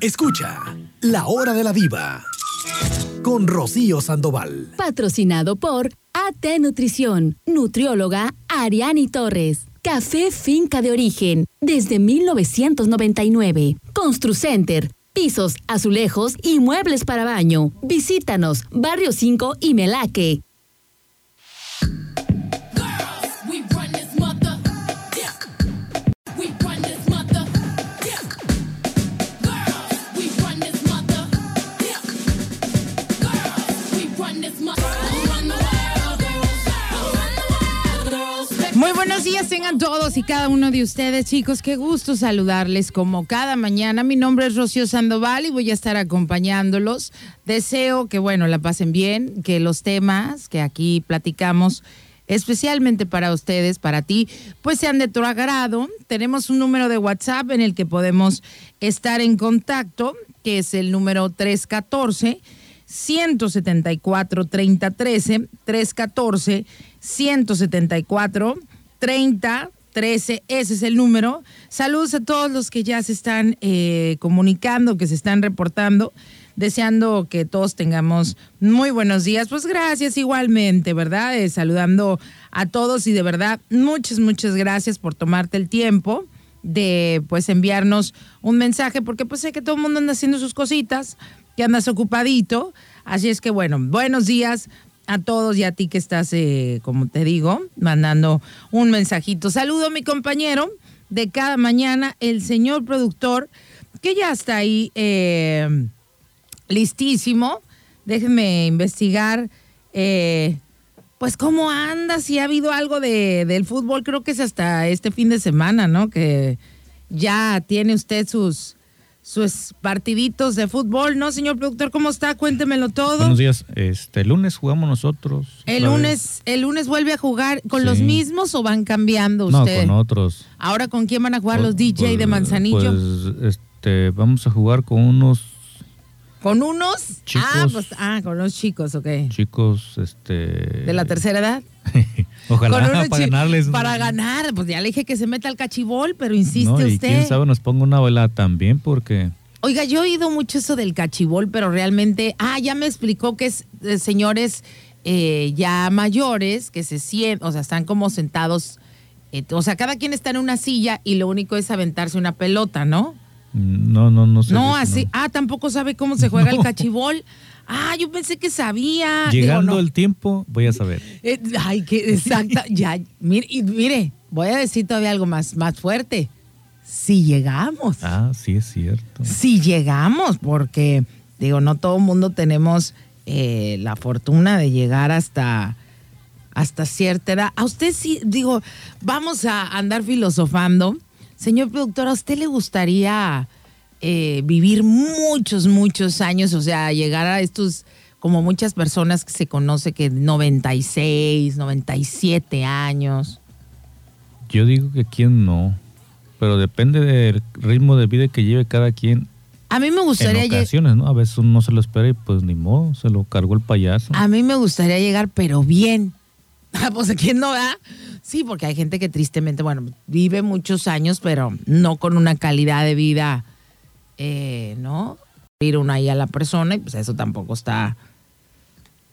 Escucha La Hora de la Diva con Rocío Sandoval. Patrocinado por AT Nutrición, nutrióloga Ariani Torres. Café Finca de Origen, desde 1999. Construcenter, pisos, azulejos y muebles para baño. Visítanos, Barrio 5 y Melaque. Muy buenos días tengan todos y cada uno de ustedes, chicos. Qué gusto saludarles como cada mañana. Mi nombre es Rocío Sandoval y voy a estar acompañándolos. Deseo que, bueno, la pasen bien, que los temas que aquí platicamos, especialmente para ustedes, para ti, pues sean de tu agrado. Tenemos un número de WhatsApp en el que podemos estar en contacto, que es el número 314. 174 3013 314 174 30 13, ese es el número. Saludos a todos los que ya se están eh, comunicando, que se están reportando, deseando que todos tengamos muy buenos días. Pues gracias igualmente, ¿verdad? Eh, saludando a todos y de verdad, muchas, muchas gracias por tomarte el tiempo de pues enviarnos un mensaje, porque pues sé que todo el mundo anda haciendo sus cositas, que andas ocupadito. Así es que bueno, buenos días a todos y a ti que estás, eh, como te digo, mandando un mensajito. Saludo a mi compañero de cada mañana, el señor productor, que ya está ahí eh, listísimo. Déjenme investigar, eh, pues cómo anda, si ha habido algo de, del fútbol, creo que es hasta este fin de semana, ¿no? Que ya tiene usted sus sus partiditos de fútbol, ¿no, señor productor? ¿Cómo está? Cuéntemelo todo. Buenos días. Este, el lunes jugamos nosotros. El lunes, el lunes vuelve a jugar con los mismos o van cambiando ustedes? No, con otros. Ahora con quién van a jugar los DJ de pues, Manzanillo? Pues este, vamos a jugar con unos ¿Con unos? Chicos. Ah, pues, ah, con los chicos, ok. Chicos, este. ¿De la tercera edad? Ojalá para ganarles. Para ganar, pues ya le dije que se meta al cachibol, pero insiste no, y usted. quién sabe, nos ponga una vela también, porque. Oiga, yo he oído mucho eso del cachibol, pero realmente. Ah, ya me explicó que es eh, señores eh, ya mayores que se sienten, o sea, están como sentados. eh, o sea, cada quien está en una silla y lo único es aventarse una pelota, ¿no? No, no, no sé. No, así. Ah, tampoco sabe cómo se juega el cachibol. Ah, yo pensé que sabía. Digo, Llegando no. el tiempo, voy a saber. Eh, ay, qué exacta. ya, mire, y mire, voy a decir todavía algo más, más fuerte. Si llegamos. Ah, sí, es cierto. Si llegamos, porque, digo, no todo el mundo tenemos eh, la fortuna de llegar hasta, hasta cierta edad. A usted sí, digo, vamos a andar filosofando. Señor productor, ¿a usted le gustaría eh, vivir muchos, muchos años? O sea, llegar a estos, como muchas personas que se conoce que 96, 97 años. Yo digo que quién no. Pero depende del ritmo de vida que lleve cada quien. A mí me gustaría En ocasiones, ¿no? A veces uno no se lo espera y pues ni modo, se lo cargó el payaso. A mí me gustaría llegar, pero bien. Ah, Pues a quién no da. Sí, porque hay gente que tristemente, bueno, vive muchos años, pero no con una calidad de vida, eh, ¿no? Ir uno ahí a la persona y pues eso tampoco está,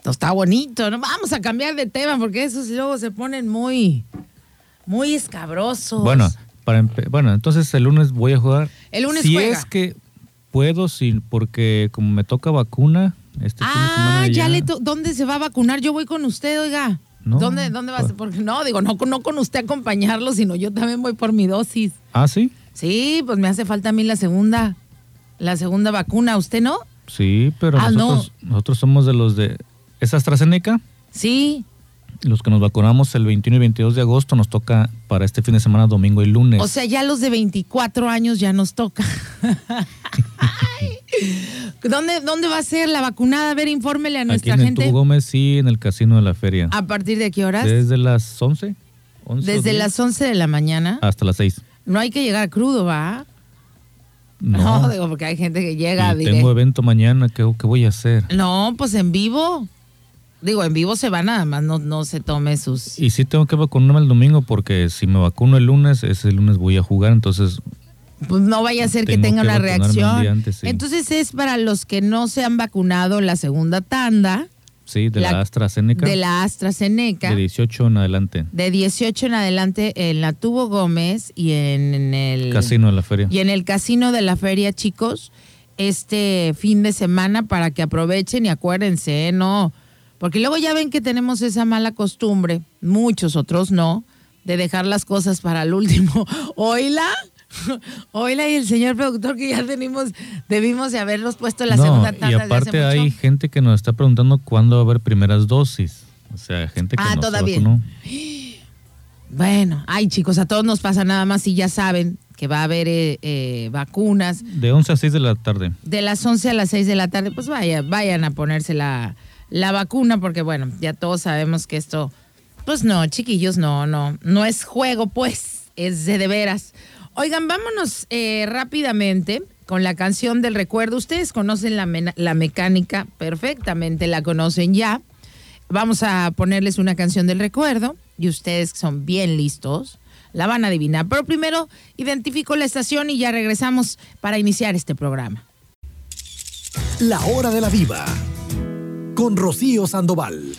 no está bonito, ¿no? Vamos a cambiar de tema porque esos luego se ponen muy, muy escabrosos. Bueno, para bueno, entonces el lunes voy a jugar. El lunes si juega. es que puedo, sin, porque como me toca vacuna, este fin de semana Ah, ya le to- ¿dónde se va a vacunar? Yo voy con usted, oiga. No, ¿Dónde, dónde va a ser? Porque no, digo, no, con- no con usted acompañarlo, sino yo también voy por mi dosis. Ah, sí, Sí, pues me hace falta a mí la segunda, la segunda vacuna. ¿Usted no? sí, pero Ah, no. nosotros, nosotros somos de los de. ¿Es AstraZeneca? Sí. Los que nos vacunamos el 21 y 22 de agosto nos toca para este fin de semana, domingo y lunes. O sea, ya los de 24 años ya nos toca. ¿Dónde, ¿Dónde va a ser la vacunada? A ver, infórmele a Aquí nuestra en gente. Tubo Gómez, sí, en el casino de la feria. ¿A partir de qué horas? Desde las 11, 11 o Desde 10, las 11 de la mañana. hasta las 6. No hay que llegar crudo, ¿va? No, No, digo, porque hay gente que llega y diré- tengo evento mañana, ¿qué, qué voy a hacer? No, pues en vivo. Digo, en vivo se va nada más, no, no se tome sus... Y sí tengo que vacunarme el domingo porque si me vacuno el lunes, ese lunes voy a jugar, entonces pues no vaya a ser que tenga que una reacción. día antes, sí. Entonces es para los que no se han vacunado la segunda tanda Sí, de la, La- AstraZeneca. de la AstraZeneca. de 18 en adelante. de 18 en adelante en la Tubo Gómez y en, en el Casino de la feria. y en el casino de la feria, chicos, este fin de semana para que aprovechen y acuérdense, ¿eh? no, porque luego ya ven que tenemos esa mala costumbre, muchos otros no, de dejar las cosas para el último. Oila, oila y el señor productor que ya tenemos, debimos de haberlos puesto en la no, segunda y tanda. hace aparte hay mucho. gente que nos está preguntando cuándo va a haber primeras dosis. O sea, gente que Ah, no todavía. vacunó. Bueno, ay chicos, a todos nos pasa nada más y ya saben que va a haber eh, eh, vacunas. De 11 a 6 de la tarde. de las 11 a las 6 de la tarde, pues vaya, vayan a ponerse la, la vacuna, porque bueno, ya todos sabemos que esto, pues no, chiquillos, no, no, no es juego, pues, es de, de veras. Oigan, vámonos eh, rápidamente con la canción del recuerdo. Ustedes conocen la, la mecánica perfectamente, la conocen ya. Vamos a ponerles una canción del recuerdo y ustedes son bien listos la van a adivinar. Pero primero identifico la estación y ya regresamos para iniciar este programa. La hora de la diva. Con Rocío Sandoval.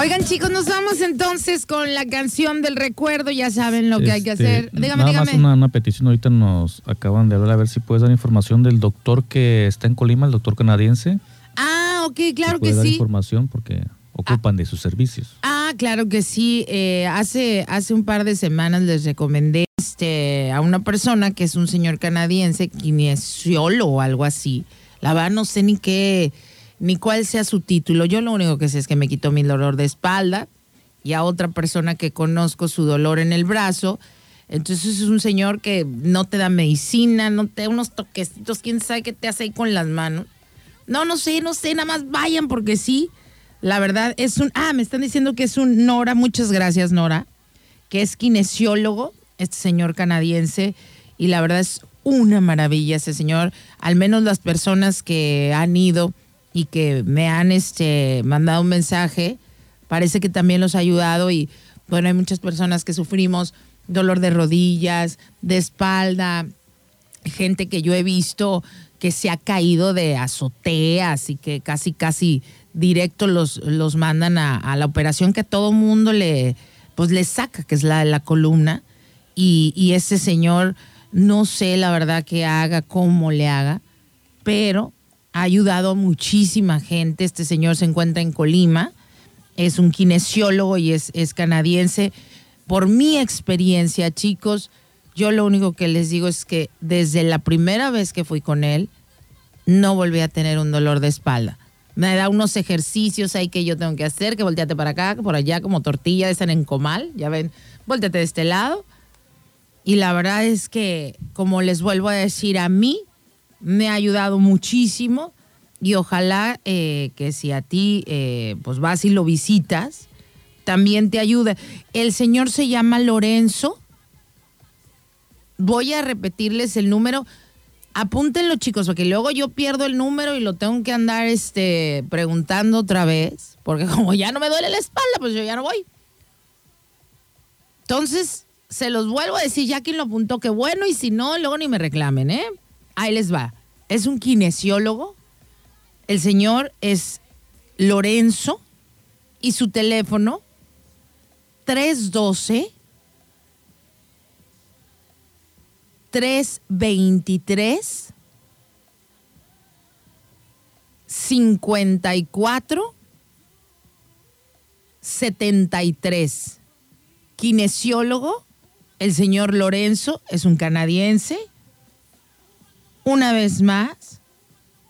Oigan chicos, nos vamos entonces con la canción del recuerdo. Ya saben lo que hay que Este, hacer. Dígame, nada dígame. más una, una petición. Ahorita nos acaban de hablar a ver si puedes dar información del doctor que está en Colima, el doctor canadiense. Ah, ok, claro que dar sí. información porque ocupan de sus servicios. Ah, claro que sí. Eh, hace, hace un par de semanas les recomendé este, a una persona que es un señor canadiense, kinesiólogo o algo así. La verdad no sé ni qué, ni cuál sea su título. Yo lo único que sé es que me quitó mi dolor de espalda y a otra persona que conozco su dolor en el brazo. Entonces es un señor que no te da medicina, no te da unos toquecitos, quién sabe qué te hace ahí con las manos. No, no sé, no sé, nada más vayan porque sí. La verdad es un... Ah, me están diciendo que es un Nora, muchas gracias Nora, que es kinesiólogo, este señor canadiense, y la verdad es una maravilla ese señor. Al menos las personas que han ido y que me han este, mandado un mensaje, parece que también los ha ayudado y bueno, hay muchas personas que sufrimos dolor de rodillas, de espalda, gente que yo he visto que se ha caído de azoteas y que casi, casi directo los, los mandan a, la operación que a todo mundo le, pues le saca, que es la de la columna. Y, y ese señor, no sé la verdad que haga, cómo le haga, pero ha ayudado a muchísima gente. Este señor se encuentra en Colima, es un kinesiólogo y es, canadiense. Por mi experiencia, chicos, yo lo único que les digo es que desde la primera vez que fui con él, no volví a tener un dolor de espalda. Me da unos ejercicios ahí que yo tengo que hacer, que volteate para acá, por allá, como tortilla estar en comal, ya ven, volteate de este lado. Y la verdad es que, como les vuelvo a decir, a mí me ha ayudado muchísimo y ojalá eh, que si a ti eh, pues vas y lo visitas, también te ayuda. El señor se llama Lorenzo. Voy a repetirles el número. Apúntenlo, chicos, porque luego yo pierdo el número y lo tengo que andar este, preguntando otra vez. Porque como ya no me duele la espalda, pues yo ya no voy. Entonces, se los vuelvo a decir, ya quien lo apuntó, que bueno, y si no, luego ni me reclamen, ¿eh? Ahí les va. Es un kinesiólogo. El señor es Lorenzo y su teléfono 312 323 54 73. Kinesiólogo, el señor Lorenzo es un canadiense. Una vez más,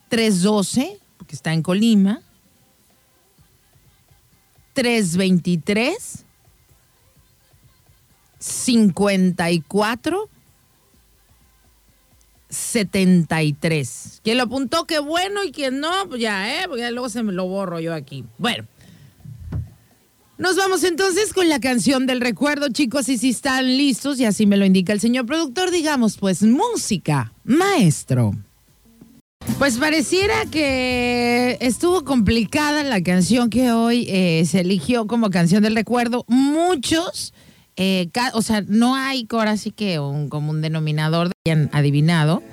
312, porque está en Colima. 323 54 73. Quien lo apuntó, qué bueno, y quien no, pues ya, ¿eh? Porque luego se me lo borro yo aquí. Bueno. Nos vamos entonces con la canción del recuerdo, chicos, y si están listos, y así me lo indica el señor productor, digamos, pues música, maestro. Pues pareciera que estuvo complicada la canción que hoy eh, se eligió como canción del recuerdo. Muchos, eh, o sea, no hay ahora sí que un común denominador hayan adivinado.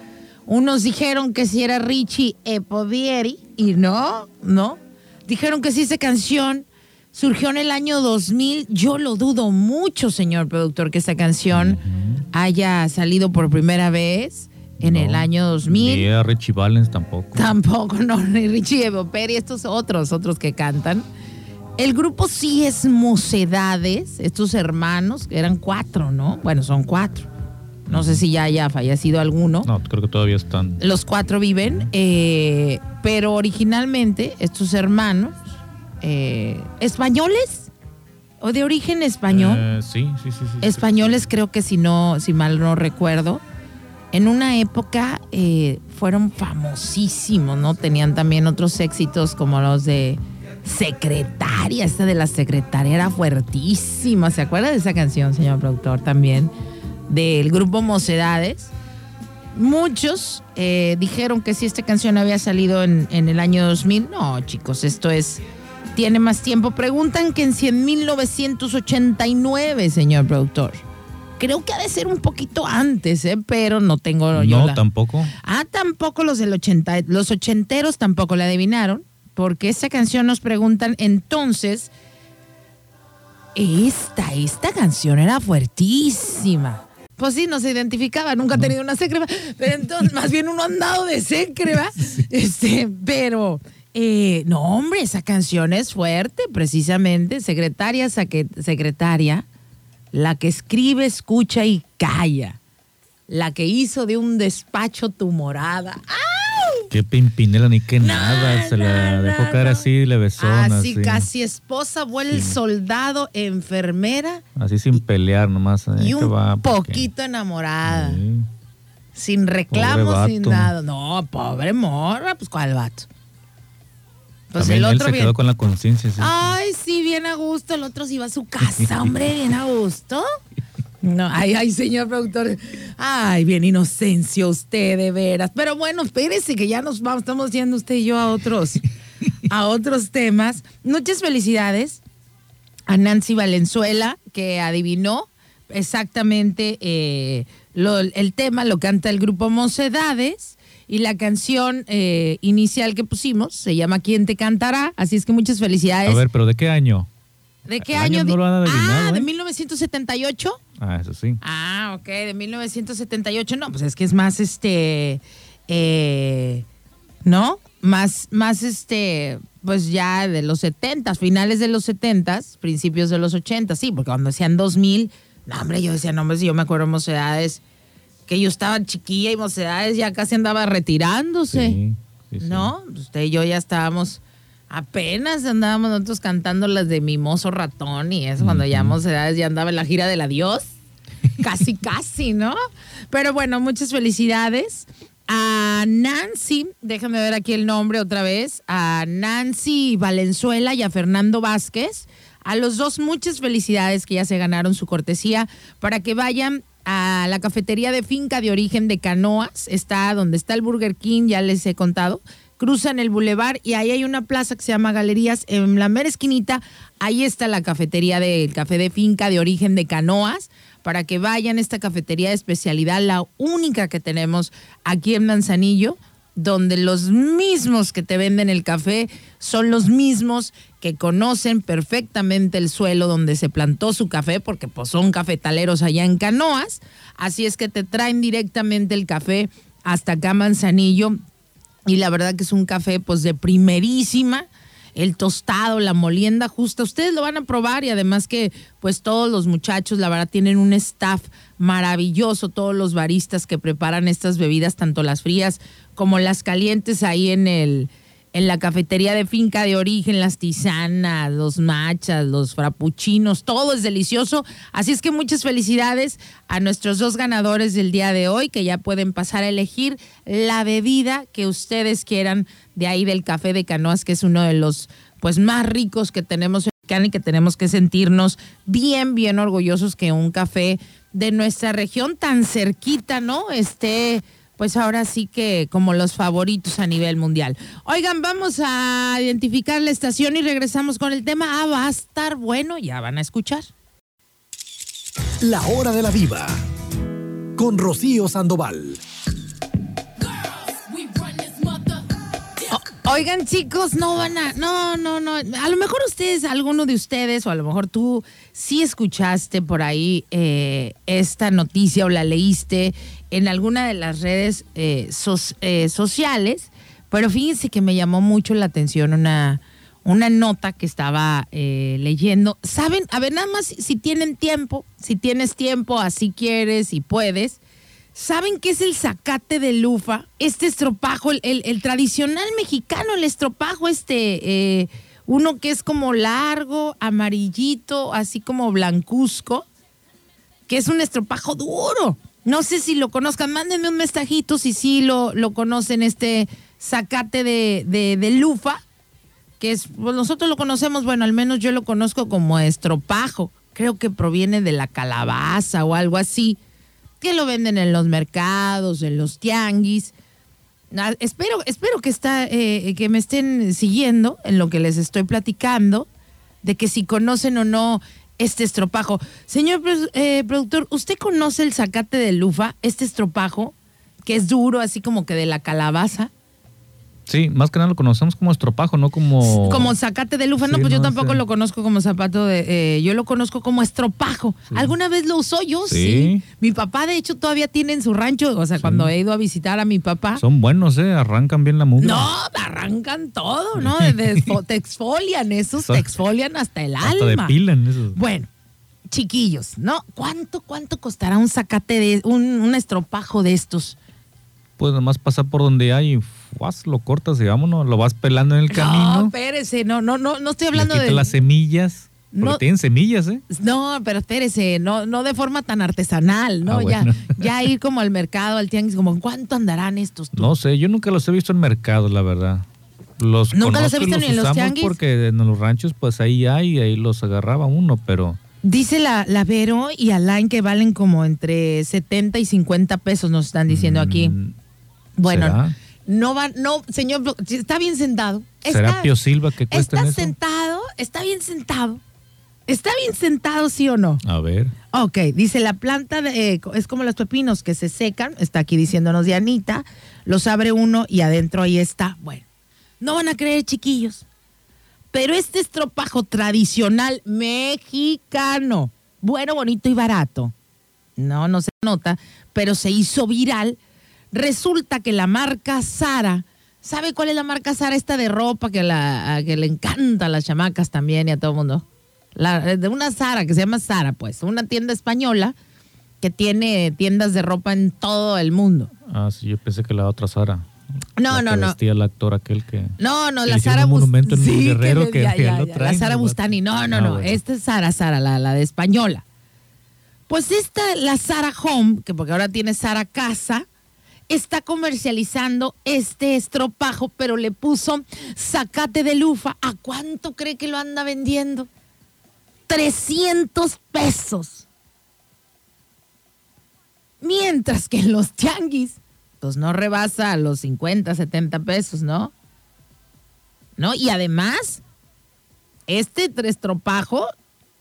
Unos dijeron que si era Richie Epodieri y no, no. Dijeron que si esa canción surgió en el año 2000. Yo lo dudo mucho, señor productor, que esta canción haya salido por primera vez en No, el año 2000. Ni a Richie Valens tampoco. Tampoco, no, ni Richie Evo Peri, estos otros, otros que cantan. El grupo sí es Mocedades, estos hermanos, que eran cuatro, ¿no? Bueno, son cuatro. No sé si ya haya fallecido alguno. No, creo que todavía están. Los cuatro viven, eh, pero originalmente estos hermanos, eh, españoles o de origen español, Eh, sí, sí, sí, sí. españoles creo que si no, si mal no recuerdo, en una época eh, fueron famosísimos, ¿no? Tenían también otros éxitos como los de Secretaria, esta de la Secretaria era fuertísima, ¿se acuerda de esa canción, señor productor, también? Del grupo Mocedades. Muchos eh, dijeron que si esta canción había salido en, en el año 2000, no, chicos, esto es tiene más tiempo. Preguntan que en si en 1989, señor productor. Creo que ha de ser un poquito antes, ¿eh? pero no tengo yo No, la- tampoco. Ah, tampoco los del 80, los ochenteros tampoco la adivinaron, porque esa canción nos preguntan entonces, esta, esta canción era fuertísima. Pues sí, no se identificaba, nunca ha tenido una secreva, pero entonces más bien uno ha andado de secreva, este, pero eh, no, hombre, esa canción es fuerte, precisamente, secretaria, saque- secretaria, la que escribe, escucha y calla la que hizo de un despacho tu morada. ¡Au! Qué pimpinela ni qué nada. Se la no, dejó no, caer no. así, le besó. Así, así. casi esposa, abuela, Sí. soldado, enfermera Así sin pelear nomás. y ahí un va, poquito enamorada. Sí. Sin reclamos, Pobre sin nada. No, pobre morra, pues ¿cuál vato? Pues También el él otro se bien. quedó con la conciencia. sí. Ay, sí, bien a gusto. El otro se iba a su casa, hombre, bien a gusto. No, ay, ay, señor productor. Ay, bien inocencio usted, de veras. Pero bueno, espérese que ya nos vamos, estamos yendo usted y yo a otros, a otros temas. Muchas felicidades a Nancy Valenzuela, que adivinó exactamente eh, lo- el tema, lo canta el grupo Mocedades. Y la canción eh, inicial que pusimos se llama ¿Quién te cantará? Así es que muchas felicidades. A ver, pero ¿de qué año? ¿De qué año? no lo han adivinado, ah, de ¿eh? 1978. Ah, eso sí. Ah, ok, de 1978. No, pues es que es más este. eh, ¿No? Más, más este. Pues ya de los 70, finales de los 70, principios de los 80, sí, porque cuando decían 2000, no, hombre, yo decía, no, hombre, si yo me acuerdo de mocedades, que yo estaba chiquilla y mocedades ya casi andaba retirándose. Sí, sí, sí. ¿No? Usted y yo ya estábamos, apenas andábamos nosotros cantando las de Mimoso Ratón y eso, cuando ya edades ya andaba en la gira del adiós. Casi, casi, ¿no? Pero bueno, muchas felicidades a Nancy, déjame ver aquí el nombre otra vez, a Nancy Valenzuela y a Fernando Vázquez. A los dos muchas felicidades que ya se ganaron su cortesía para que vayan a la cafetería de finca de origen de Canoas. Está donde está el Burger King, ya les he contado. Cruzan el bulevar y ahí hay una plaza que se llama Galerías. En la mera esquinita, ahí está la cafetería del café de finca de origen de Canoas. Para que vayan a esta cafetería de especialidad, la única que tenemos aquí en Manzanillo, donde los mismos que te venden el café son los mismos que conocen perfectamente el suelo donde se plantó su café, porque pues son cafetaleros allá en Canoas. Así es que te traen directamente el café hasta acá Manzanillo. Y la verdad que es un café pues de primerísima. El tostado, la molienda justa, ustedes lo van a probar y además que pues todos los muchachos, la verdad, tienen un staff maravilloso, todos los baristas que preparan estas bebidas, tanto las frías como las calientes ahí en el, en la cafetería de finca de origen, las tisanas, los machas, los frappuccinos, todo es delicioso. Así es que muchas felicidades a nuestros dos ganadores del día de hoy, que ya pueden pasar a elegir la bebida que ustedes quieran de ahí del café de Canoas, que es uno de los pues más ricos que tenemos en y que tenemos que sentirnos bien, bien orgullosos que un café de nuestra región tan cerquita, ¿no? Esté pues ahora sí que como los favoritos a nivel mundial. Oigan, vamos a identificar la estación y regresamos con el tema. Ah, va a estar bueno, ya van a escuchar. La hora de la viva. Con Rocío Sandoval. Oigan, chicos, no van a. No, no, no. A lo mejor ustedes, alguno de ustedes, o a lo mejor tú sí escuchaste por ahí eh, esta noticia o la leíste en alguna de las redes eh, eh, sociales, pero fíjense que me llamó mucho la atención una, una nota que estaba eh, leyendo. ¿Saben? A ver, nada más si tienen tiempo, si tienes tiempo, así quieres y puedes. ¿Saben qué es el zacate de lufa? Este estropajo, el, tradicional mexicano, el estropajo, este, eh, uno que es como largo, amarillito, así como blancuzco, que es un estropajo duro. No sé si lo conozcan, mándenme un mensajito si sí lo, lo conocen, este zacate de, de, de lufa, que es, pues nosotros lo conocemos, bueno, al menos yo lo conozco como estropajo. Creo que proviene de la calabaza o algo así que lo venden en los mercados, en los tianguis. Espero, espero que está, eh, que me estén siguiendo en lo que les estoy platicando, de que si conocen o no este estropajo. Señor eh, productor, ¿usted conoce el zacate de lufa, este estropajo, que es duro, así como que de la calabaza? Sí, más que nada lo conocemos como estropajo, no como... Como zacate de lufa, no, pues yo tampoco sí. lo conozco como zapato de, eh, yo lo conozco como estropajo. ¿Alguna vez lo usó yo? Sí. Mi papá, de hecho, todavía tiene en su rancho, o sea, cuando he ido a visitar a mi papá. Son buenos, ¿eh? Arrancan bien la mugre. No, arrancan todo, ¿no? Te exfolian, esos te exfolian hasta el Hasta alma. depilan esos. Bueno, chiquillos, ¿no? ¿Cuánto, cuánto costará un zacate de, un, un estropajo de estos? Pues nomás pasa por donde hay y lo cortas y vámonos, lo vas pelando en el No, camino. espérese, no, no, no, no estoy hablando de. las semillas. Porque No. tienen semillas, ¿eh? No, pero espérese, no, no de forma tan artesanal, ¿no? Ah, bueno. Ya, ya ir como al mercado, al tianguis, como ¿cuánto andarán estos? tú? No sé, yo nunca los he visto en mercados, la verdad. Los ¿Nunca los he visto ni en los tianguis? Porque en los ranchos, pues ahí hay, ahí los agarraba uno, pero Dice la, la Vero y Alain que valen como entre 70 y 50 pesos, nos están diciendo aquí. mm, Bueno, ¿será? No va, no, señor, está bien sentado. ¿Será Está- Pio Silva que cuesta Está eso? sentado, está bien sentado. Está bien sentado, ¿sí o no? A ver, Ok, dice la planta de- eh, es como los pepinos que se secan, está aquí diciéndonos Dianita, los abre uno y adentro ahí está. Bueno, no van a creer, chiquillos, pero este estropajo tradicional mexicano, bueno, bonito y barato, no, no se nota, pero se hizo viral. Resulta que la marca Sara, ¿sabe cuál es la marca Sara? Esta de ropa que, la, que le encanta a las chamacas también y a todo el mundo. La- de una Sara que se llama Sara, pues, una tienda española que tiene tiendas de ropa en todo el mundo. ah, sí, yo pensé que la otra Sara. No, la no, que no. vestía el actor aquel que... No, no, Que la Sara un Bus- monumento en Sí, Guerrero le- que- ya, que ya, lo ya, traen, La Sara ¿no? Bustani, no, no, Ah, no. bueno. Esta es Sara, Sara, la, la de española. Pues esta, la Sara Home, que porque ahora tiene Sara Casa, está comercializando este estropajo, pero le puso zacate de lufa. ¿A cuánto cree que lo anda vendiendo? 300 pesos. Mientras que en los tianguis, pues no rebasa los 50, 70 pesos, ¿no? ¿No? Y además, este estropajo,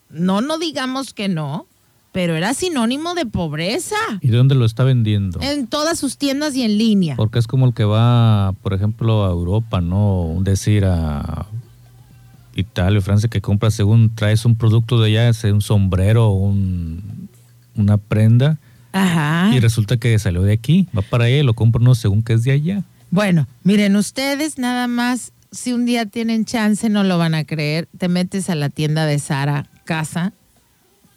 no, no digamos que no, pero era sinónimo de pobreza ¿Y de dónde lo está vendiendo? en todas sus tiendas y en línea. Porque es como el que va, por ejemplo, a Europa, ¿no? Un decir a Italia, Francia, que compra según traes un producto de allá, sea un sombrero un, una prenda, Ajá. y resulta que salió de aquí, va para allá y lo compra uno según que es de allá. Bueno, miren, ustedes nada más, si un día tienen chance, no lo van a creer, te metes a la tienda de Sara Casa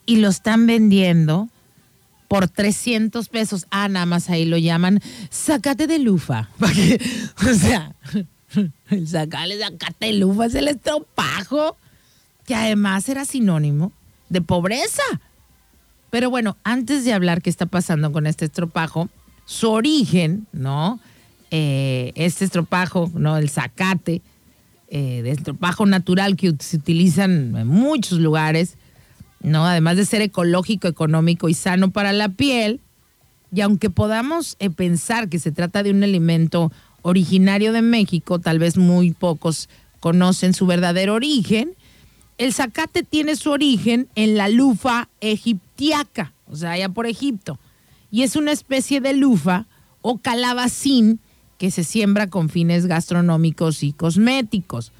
y lo están vendiendo por 300 pesos. Ah, nada más ahí lo llaman sacate de lufa. O sea, el de lufa es el estropajo, que además era sinónimo de pobreza. Pero bueno, antes de hablar qué está pasando con este estropajo, su origen, ¿no? Eh, este estropajo, ¿no? El zacate, eh, de estropajo natural que se utilizan en muchos lugares, ¿no? Además de ser ecológico, económico y sano para la piel, Y aunque podamos eh, pensar que se trata de un alimento originario de México, tal vez muy pocos conocen su verdadero origen, el zacate tiene su origen en la lufa egiptiaca, o sea, allá por Egipto. Y es una especie de lufa o calabacín que se siembra con fines gastronómicos y cosméticos.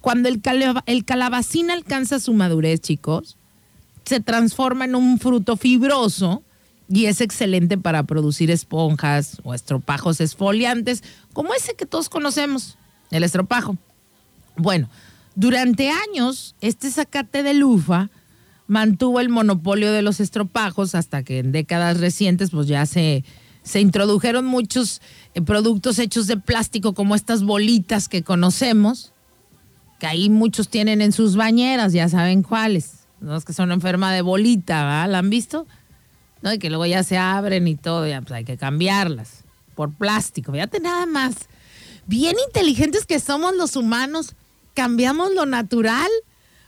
Cuando el, calaba- el calabacín alcanza su madurez, chicos, se transforma en un fruto fibroso y es excelente para producir esponjas o estropajos esfoliantes, como ese que todos conocemos, el estropajo. Bueno, durante años, este zacate de lufa mantuvo el monopolio de los estropajos hasta que en décadas recientes pues ya se, se introdujeron muchos eh, productos hechos de plástico como estas bolitas que conocemos, que ahí muchos tienen en sus bañeras, ya saben cuáles, los que son enferma de bolita, ¿verdad? ¿La han visto? ¿No? Y que luego ya se abren y todo, ya pues hay que cambiarlas por plástico. Fíjate nada más. Bien inteligentes que somos los humanos, cambiamos lo natural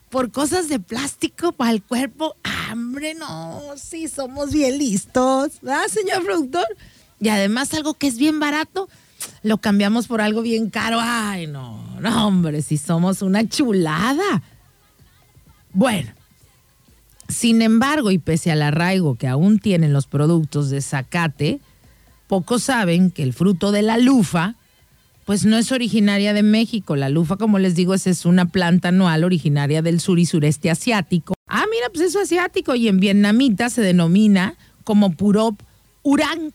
por cosas de plástico para el cuerpo. Hambre, no, sí, somos bien listos, ¿verdad, señor productor? Y además algo que es bien barato, lo cambiamos por algo bien caro. Ay, no, no, hombre, si somos una chulada. Bueno, sin embargo, y pese al arraigo que aún tienen los productos de zacate, pocos saben que el fruto de la lufa, pues no es originaria de México. La lufa, como les digo, es, es una planta anual originaria del sur y sureste asiático. Ah, mira, pues eso asiático. Y en vietnamita se denomina como purop urang.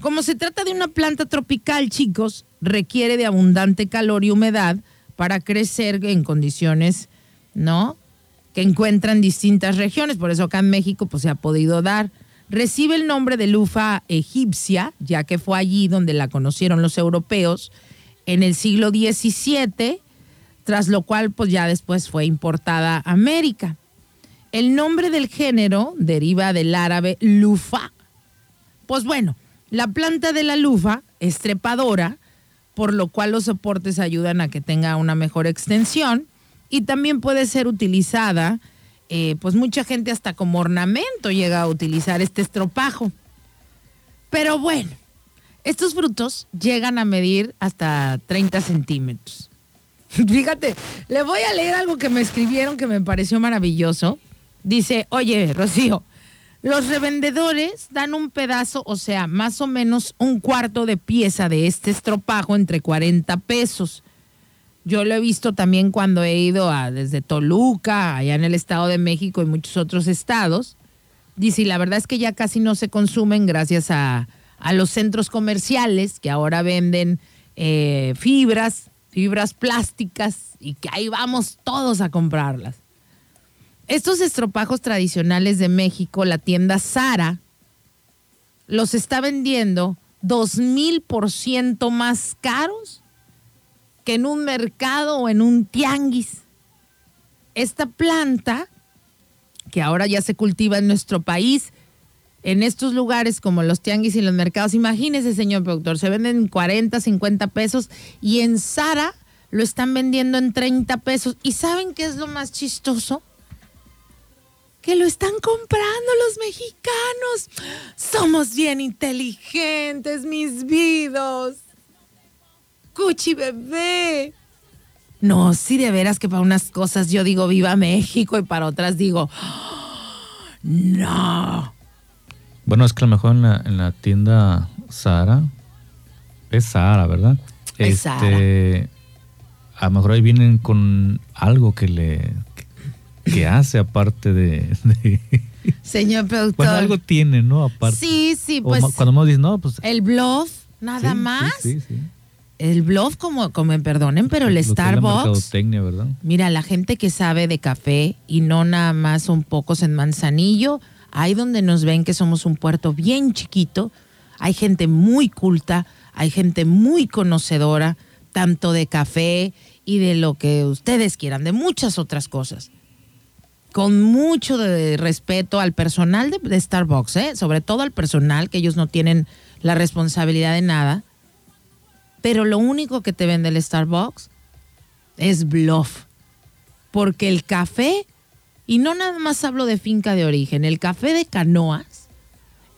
Como se trata de una planta tropical, chicos, requiere de abundante calor y humedad para crecer en condiciones, ¿no? Que encuentran distintas regiones. Por eso acá en México pues, se ha podido dar. Recibe el nombre de lufa egipcia, ya que fue allí donde la conocieron los europeos en el siglo XVII, tras lo cual pues ya después fue importada a América. El nombre del género deriva del árabe lufa. Pues bueno, la planta de la lufa es trepadora, por lo cual los soportes ayudan a que tenga una mejor extensión y también puede ser utilizada, eh, pues mucha gente hasta como ornamento llega a utilizar este estropajo. Pero bueno, estos frutos llegan a medir hasta 30 centímetros. Fíjate, le voy a leer algo que me escribieron que me pareció maravilloso. Dice, oye, Rocío, los revendedores dan un pedazo, o sea, más o menos un cuarto de pieza de este estropajo entre 40 pesos. Yo lo he visto también cuando he ido a desde Toluca, allá en el Estado de México y muchos otros estados. Dice, y la verdad es que ya casi no se consumen gracias a, a los centros comerciales que ahora venden eh, fibras, fibras plásticas y que ahí vamos todos a comprarlas. Estos estropajos tradicionales de México, la tienda Sara, los está vendiendo dos mil por ciento más caros que en un mercado o en un tianguis. Esta planta, que ahora ya se cultiva en nuestro país, en estos lugares como los tianguis y los mercados, imagínese, señor productor, se venden en 40, 50 pesos y en Sara lo están vendiendo en 30 pesos. ¿Y saben qué es lo más chistoso? Que lo están comprando los mexicanos. Somos bien inteligentes, mis vidos. Cuchi bebé. No, sí, de veras que para unas cosas yo digo viva México y para otras digo, no. Bueno, es que a lo mejor en la, en la tienda Sara, es Sara, ¿verdad? Es Zara. Este, a lo mejor ahí vienen con algo que le que, que hace aparte de, de- Señor productor. bueno, algo tiene, ¿no? Aparte. Sí, sí, O pues ma- cuando uno dice, no, pues el bluff, nada sí, más. Sí, sí. El bluff, como, como me perdonen, pero el Lo la Starbucks. ¿verdad? Mira, la gente que sabe de café y no nada más son pocos en Manzanillo, ahí donde nos ven que somos un puerto bien chiquito, hay gente muy culta, hay gente muy conocedora, tanto de café y de lo que ustedes quieran, de muchas otras cosas. Con mucho de respeto al personal de, de Starbucks, ¿eh? sobre todo al personal, que ellos no tienen la responsabilidad de nada. Pero lo único que te vende el Starbucks es bluff. Porque el café, y no nada más hablo de finca de origen, el café de canoas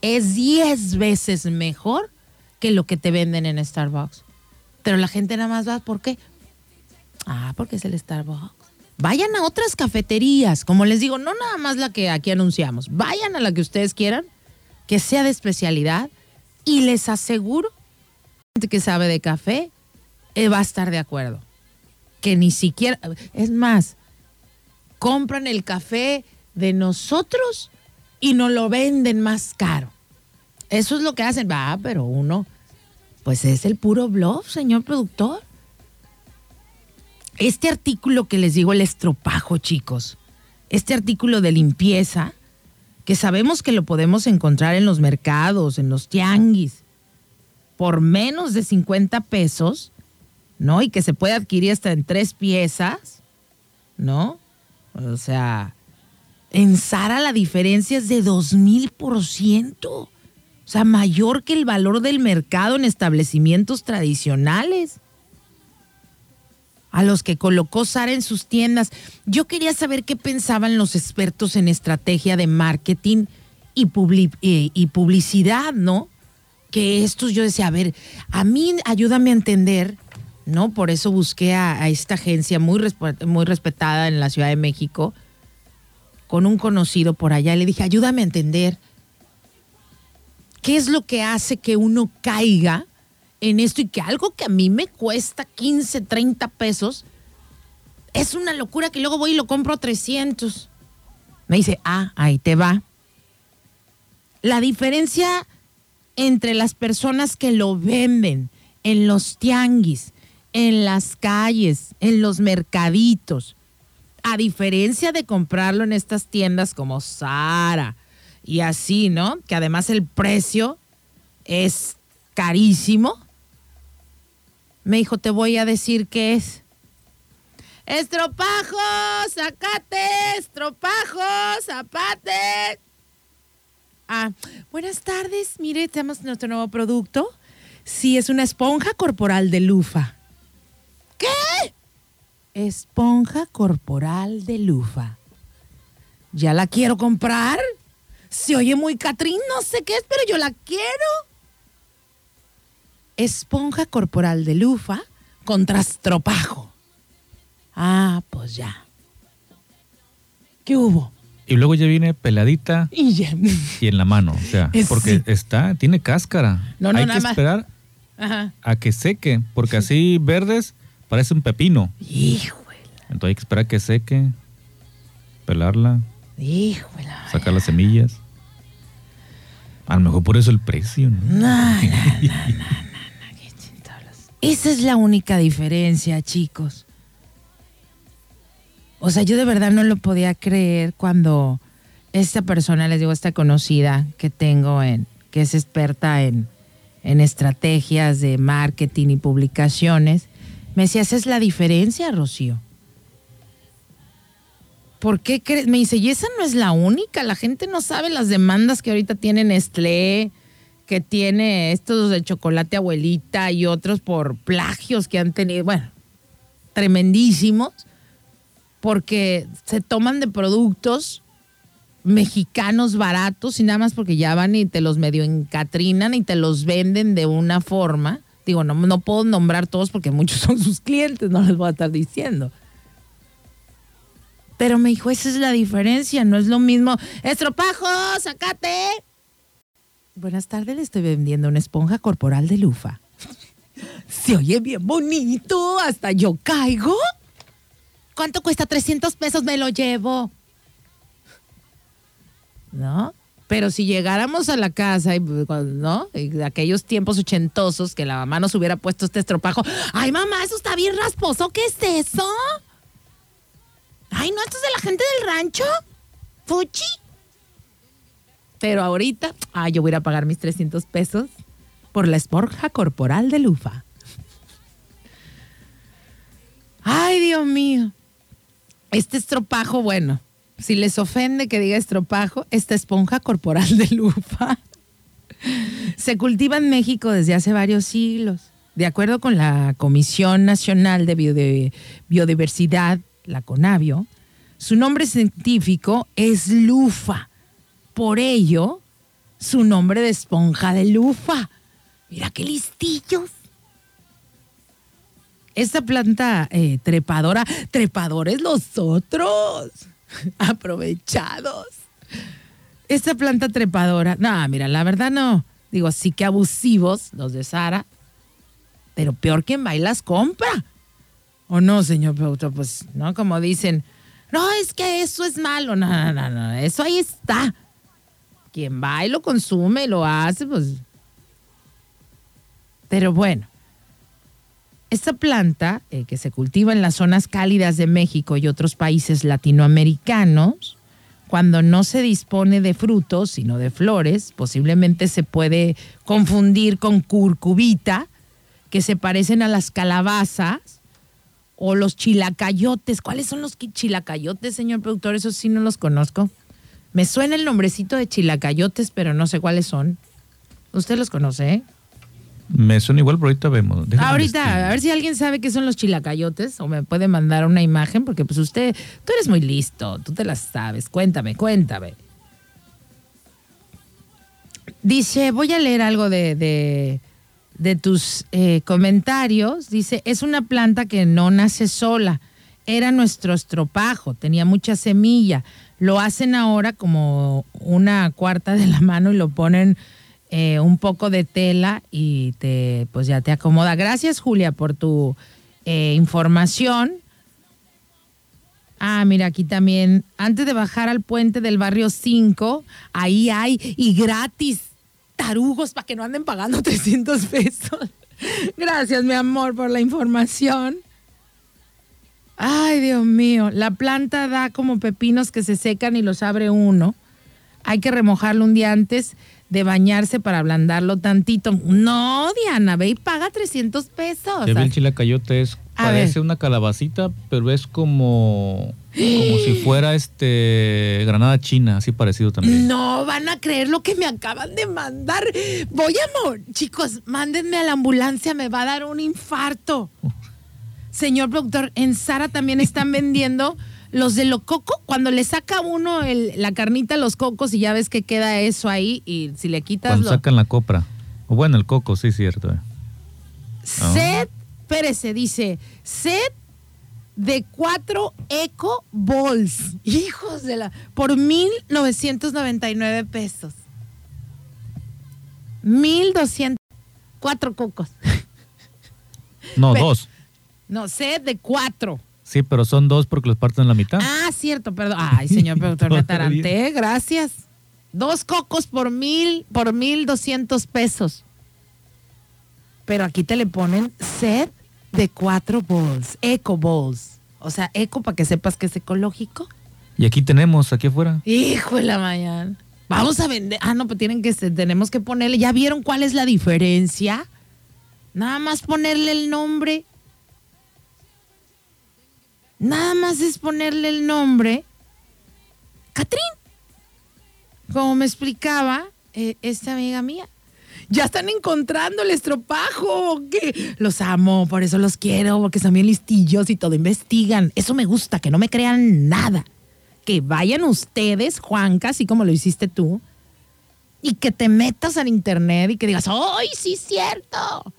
es 10 veces mejor que lo que te venden en Starbucks. Pero la gente nada más va, ¿por qué? Ah, porque es el Starbucks. Vayan a otras cafeterías, como les digo, no nada más la que aquí anunciamos. Vayan a la que ustedes quieran, que sea de especialidad, y les aseguro que sabe de café eh, va a estar de acuerdo. Que ni siquiera, es más, compran el café de nosotros y nos lo venden más caro. Eso es lo que hacen. Va, pero uno, pues es el puro bluff, señor productor. Este artículo que les digo, el estropajo, chicos, este artículo de limpieza, que sabemos que lo podemos encontrar en los mercados, en los tianguis, por menos de 50 pesos, ¿no? Y que se puede adquirir hasta en tres piezas, ¿no? O sea, en Sara la diferencia es de 2000%. O sea, mayor que el valor del mercado en establecimientos tradicionales. A los que colocó Sara en sus tiendas. Yo quería saber qué pensaban los expertos en estrategia de marketing y, eh, y publicidad, ¿no? Que estos yo decía, a ver, a mí ayúdame a entender, ¿no? Por eso busqué a, esta agencia muy, muy respetada en la Ciudad de México, con un conocido por allá. Le dije, ayúdame a entender qué es lo que hace que uno caiga en esto y que algo que a mí me cuesta 15, 30 pesos, es una locura que luego voy y lo compro a 300. Me dice, ah, ahí te va. La diferencia entre las personas que lo venden en los tianguis, en las calles, en los mercaditos, a diferencia de comprarlo en estas tiendas como Sara y así, ¿no? Que además el precio es carísimo. Me dijo, te voy a decir qué es. Estropajo, sacate, estropajo, zapate. Ah, buenas tardes. Mire, tenemos nuestro nuevo producto. Sí, es una esponja corporal de lufa. ¿Qué? Esponja corporal de lufa. ¿Ya la quiero comprar? Se oye muy Catrín, no sé qué es, pero yo la quiero. Esponja corporal de lufa contra estropajo. Ah, pues ya. ¿Qué hubo? Y luego ya viene peladita Y ya. y en la mano. O sea, Es- porque sí. está, tiene cáscara. No, no, Hay nada que esperar Ajá. a que seque, porque así verdes parece un pepino. Híjole, Entonces hay que esperar a que seque, pelarla, híjole. sacar las semillas. A lo mejor por eso el precio, ¿no? No, no, no, no, no, no, qué chintablas. Esa es la única diferencia, chicos. O sea, yo de verdad no lo podía creer cuando esta persona, les digo, esta conocida que tengo en, que es experta en, en estrategias de marketing y publicaciones, me decía, esa es la diferencia, Rocío. ¿Por qué crees? Me dice, y esa no es la única. La gente no sabe las demandas que ahorita tiene Nestlé, que tiene estos de chocolate abuelita y otros por plagios que han tenido, bueno, tremendísimos, porque se toman de productos mexicanos baratos y nada más porque ya van y te los medio encatrinan y te los venden de una forma. Digo, no, no puedo nombrar todos porque muchos son sus clientes, no les voy a estar diciendo. Pero me dijo, esa es la diferencia, no es lo mismo. Estropajo, sacate. Buenas tardes, le estoy vendiendo una esponja corporal de lufa. Se oye bien bonito, hasta yo caigo. ¿Cuánto cuesta? 300 pesos me lo llevo. ¿No? Pero si llegáramos a la casa, y, ¿no? Y de aquellos tiempos ochentosos que la mamá nos hubiera puesto este estropajo. Ay, mamá, eso está bien rasposo. ¿Qué es eso? Ay, no, esto es de la gente del rancho. Fuchi. Pero ahorita, ay, yo voy a pagar mis 300 pesos por la esponja corporal de Lufa. Ay, Dios mío. Este estropajo, bueno, si les ofende que diga estropajo, esta esponja corporal de Lufa se cultiva en México desde hace varios siglos. De acuerdo con la Comisión Nacional de Biodiversidad, la CONABIO, su nombre científico es lufa. Por ello, su nombre de esponja de lufa. Mira qué listillos. Esta planta eh, trepadora, trepadores los otros, aprovechados. Esta planta trepadora, no, mira, la verdad no. Digo, sí que abusivos los de Sara, pero peor quien va y las compra. ¿O no, señor productor? Pues, ¿no? Como dicen, no, es que eso es malo. No, no, no, no, eso ahí está. Quien va y lo consume, lo hace, pues. Pero bueno, esta planta eh, que se cultiva en las zonas cálidas de México y otros países latinoamericanos, cuando no se dispone de frutos, sino de flores, posiblemente se puede confundir con curcubita, que se parecen a las calabazas o los chilacayotes. ¿Cuáles son los chilacayotes, señor productor? Esos sí no los conozco. Me suena el nombrecito de chilacayotes, pero no sé cuáles son. ¿Usted los conoce? eh? Me suena igual, pero ahorita vemos. Déjame Ahorita, a ver si alguien sabe qué son los chilacayotes o me puede mandar una imagen, porque pues usted, tú eres muy listo, tú te las sabes. Cuéntame, cuéntame. Dice, voy a leer algo de, de, de tus eh, comentarios. Dice, es una planta que no nace sola. Era nuestro estropajo, tenía mucha semilla. Lo hacen ahora como una cuarta de la mano y lo ponen eh, un poco de tela y te, pues ya te acomoda. Gracias, Julia, por tu eh, información. Ah, mira, aquí también, antes de bajar al puente del barrio 5, ahí hay y gratis tarugos para que no anden pagando 300 pesos. Gracias, mi amor, por la información. Ay, Dios mío, la planta da como pepinos que se secan y los abre uno. Hay que remojarlo un día antes de bañarse para ablandarlo tantito. No, Diana, ve y paga 300 pesos. Ya el chilacayote es parece ver. una calabacita, pero es como como si fuera este granada china, así parecido también. No van a creer lo que me acaban de mandar. Voy a morir. Chicos, mándenme a la ambulancia, me va a dar un infarto. Señor productor, en Sara también están vendiendo los de lo coco. Cuando le saca uno el- la carnita a los cocos y ya ves que queda eso ahí y si le quitas Cuando lo... sacan la copra. O bueno, el coco, sí, cierto. eh. Set, espérese, dice, set de cuatro Eco Balls. Hijos de la... Por 1,999 pesos. 1,200... Cuatro cocos. No, dos. No, set de cuatro. Sí, pero son dos porque los parten en la mitad. Ah, cierto, perdón. Ay, señor productor, me ataranté, gracias. Dos cocos por mil, por mil doscientos pesos. Pero aquí te le ponen set de cuatro bowls, eco bowls. O sea, eco para que sepas que es ecológico. Y aquí tenemos, aquí afuera. Hijo de la mañana. Vamos a vender. Ah, no, pues tienen que, tenemos que ponerle. ¿Ya vieron cuál es la diferencia? Nada más ponerle el nombre. Nada más es ponerle el nombre. Catrín. Como me explicaba eh, esta amiga mía. Ya están encontrando el estropajo. que Los amo, por eso los quiero, porque son bien listillos y todo investigan. Eso me gusta, que no me crean nada. Que vayan ustedes, Juanca, así como lo hiciste tú, y que te metas al internet y que digas, ¡ay, sí cierto!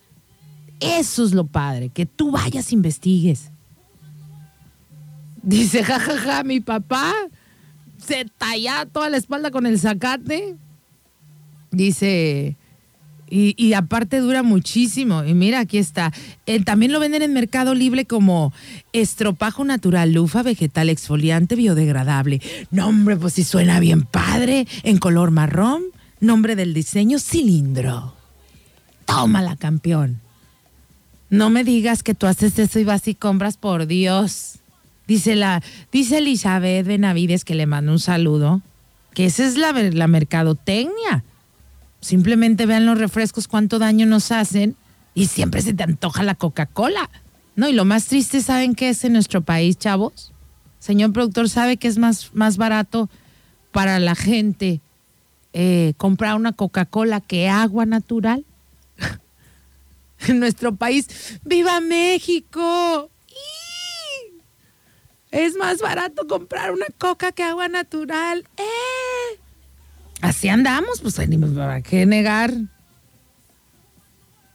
Eso es lo padre, que tú vayas, investigues. Dice, jajaja, mi papá se talla toda la espalda con el zacate. Dice, y, y aparte dura muchísimo. Y mira, aquí está. Eh, también lo venden en Mercado Libre como estropajo natural, lufa vegetal exfoliante biodegradable. Nombre, pues si suena bien padre, en color marrón. Nombre del diseño, cilindro. Tómala, campeón. No me digas que tú haces eso y vas y compras, por Dios. Dice la, dice Elizabeth Benavides que le manda un saludo, que esa es la, la mercadotecnia. Simplemente vean los refrescos cuánto daño nos hacen y siempre se te antoja la Coca-Cola. No, y lo más triste, ¿saben qué es en nuestro país, chavos? Señor productor, ¿sabe que es más, más barato para la gente eh, comprar una Coca-Cola que agua natural? en nuestro país. ¡Viva México! Es más barato comprar una coca que agua natural. ¡Eh! Así andamos, pues ni me va qué negar.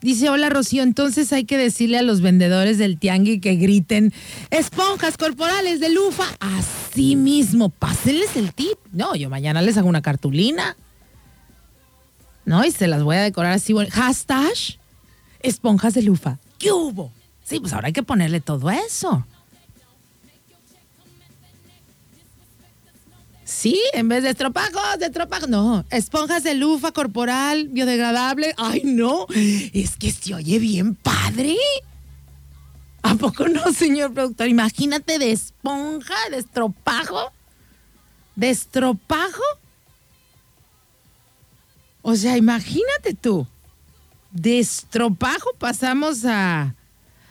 Dice, hola Rocío, entonces hay que decirle a los vendedores del tianguis que griten esponjas corporales de lufa. Así mismo, pásenles el tip. No, yo mañana les hago una cartulina. No, y se las voy a decorar así. bueno, Hashtag esponjas de lufa. ¿Qué hubo? Sí, pues ahora hay que ponerle todo eso. Sí, en vez de estropajos, de estropajos. No, esponjas de lufa corporal, biodegradable. Ay, no, es que se oye bien padre. ¿A poco no, señor productor? Imagínate de esponja, de estropajo. ¿De estropajo? O sea, imagínate tú. De estropajo pasamos a,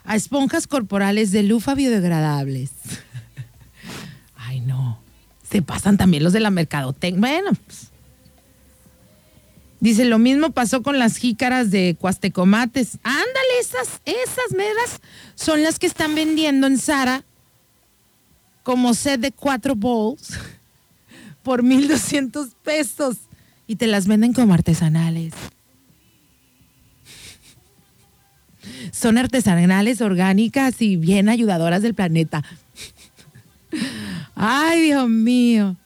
a esponjas corporales de lufa biodegradables. Se pasan también los de la mercadotecnia. Bueno, pues. Dice, lo mismo pasó con las jícaras de cuastecomates. Ándale, esas, esas meras son las que están vendiendo en Sara como set de cuatro bowls por 1.200 pesos. Y te las venden como artesanales. Son artesanales, orgánicas y bien ayudadoras del planeta. Ay, Dios mío.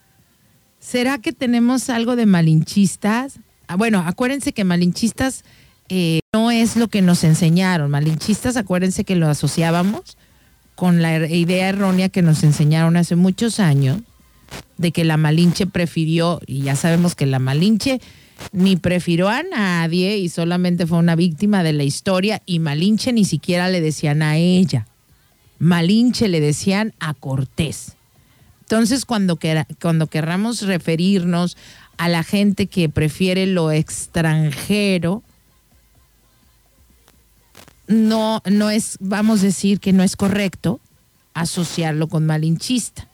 ¿Será que tenemos algo de malinchistas? Ah, bueno, acuérdense que malinchistas eh, no es lo que nos enseñaron. Malinchistas, acuérdense que lo asociábamos con la idea errónea que nos enseñaron hace muchos años de que la Malinche prefirió, y ya sabemos que la Malinche ni prefirió a nadie y solamente fue una víctima de la historia y Malinche ni siquiera le decían a ella. Malinche le decían a Cortés. Entonces, cuando, querramos referirnos a la gente que prefiere lo extranjero, no, no es, vamos a decir que no es correcto asociarlo con malinchista.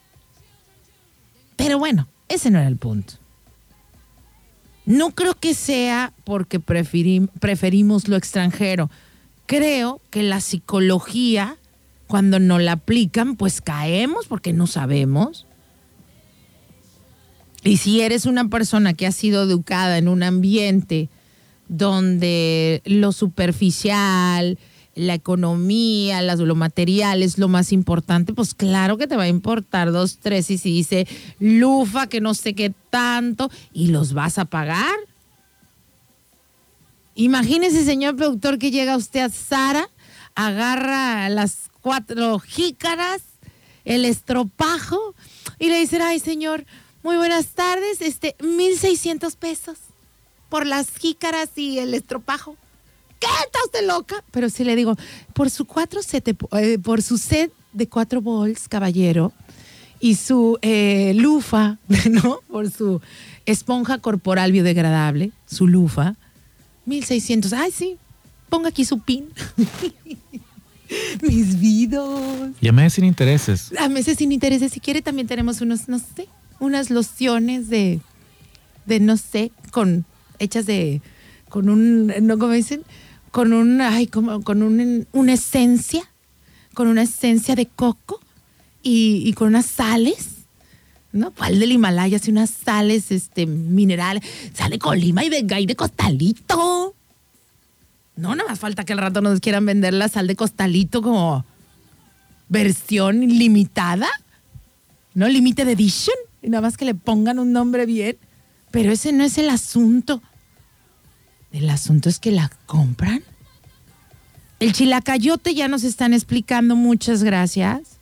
Pero bueno, ese no era el punto. No creo que sea porque preferim- preferimos lo extranjero. Creo que la psicología, cuando nos la aplican, pues caemos porque no sabemos. Y si eres una persona que ha sido educada en un ambiente donde lo superficial, la economía, las, lo material es lo más importante, pues claro que te va a importar dos, tres y si dice lufa, que no sé qué tanto, y los vas a pagar. Imagínese, señor productor, que llega usted a Sara, agarra las cuatro jícaras, el estropajo, y le dice, ay, señor, muy buenas tardes, este, 1.600 pesos por las jícaras y el estropajo. ¿Qué? ¿Está usted loca? Pero sí le digo, por su cuatro set de- eh, por su set de cuatro bols, caballero, y su eh, lufa, ¿no? Por su esponja corporal biodegradable, su lufa, 1600. Ay, sí, ponga aquí su pin. Mis vidos. Llamé sin intereses. A meses sin intereses, si quiere, también tenemos unos, no sé, unas lociones de, de no sé, con, hechas de, con un, no, ¿cómo dicen? Con un, ay, como, con un, una esencia, con una esencia de coco y, y con unas sales, ¿no? ¿Cuál del Himalaya? Así unas sales, este, minerales, sale con lima y de y de costalito. No, nada más falta que al rato nos quieran vender la sal de costalito como versión limitada, ¿no? Limited edition, y nada más que le pongan un nombre bien. Pero ese no es el asunto. El asunto es que la compran. El chilacayote ya nos están explicando, muchas gracias.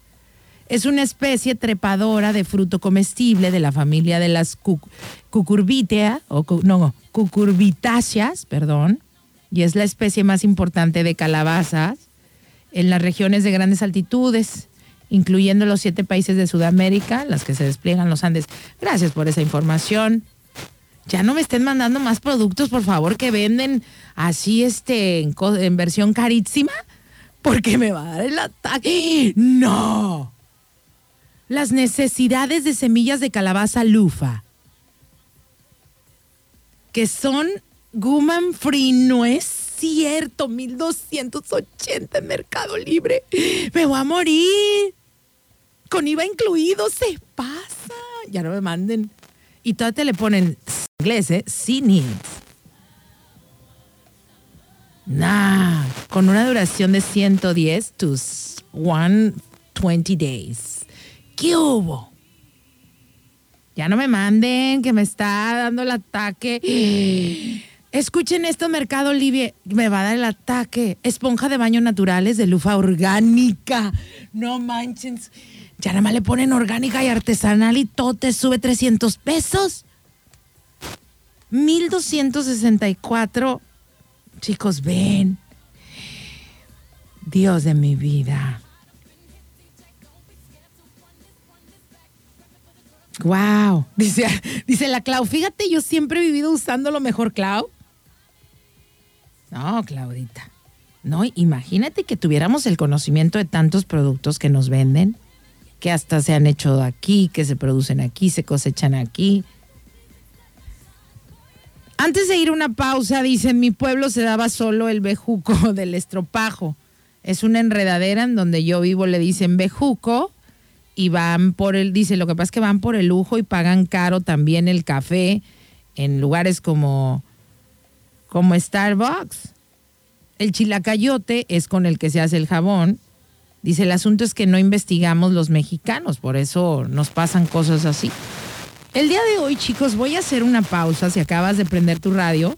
Es una especie trepadora de fruto comestible de la familia de las cu- cucurbitea, o no, cucurbitáceas, perdón, y es la especie más importante de calabazas en las regiones de grandes altitudes, incluyendo los siete países de Sudamérica, las que se despliegan los Andes. Gracias por esa información. Ya no me estén mandando más productos, por favor, que venden así este en, en versión carísima, porque me va a dar el ataque. No. Las necesidades de semillas de calabaza lufa, que son Guman Free, no es cierto, 1280 en Mercado Libre. Me voy a morir. Con IVA incluido, se pasa. Ya no me manden. Y todavía te le ponen inglés, ¿eh? Sea Needs. Nah, con una duración de 110 to 120 days. ¿Qué hubo? Ya no me manden, que me está dando el ataque. Escuchen esto, Mercado Libre. Me va a dar el ataque. Esponja de baño naturales de lufa orgánica. No manches. Ya nada más le ponen orgánica y artesanal y todo te sube 300 pesos. 1264. Chicos, ven. Dios de mi vida. Wow. Dice, dice la Clau, fíjate, yo siempre he vivido usando lo mejor, Clau. No, Claudita. No, imagínate que tuviéramos el conocimiento de tantos productos que nos venden, que hasta se han hecho aquí, que se producen aquí, se cosechan aquí. Antes de ir una pausa, dice, en mi pueblo se daba solo el bejuco del estropajo. Es una enredadera en donde yo vivo, le dicen bejuco y van por el, dice, lo que pasa es que van por el lujo y pagan caro también el café en lugares como, como Starbucks. El chilacayote es con el que se hace el jabón. Dice, el asunto es que no investigamos los mexicanos, por eso nos pasan cosas así. El día de hoy, chicos, voy a hacer una pausa si acabas de prender tu radio.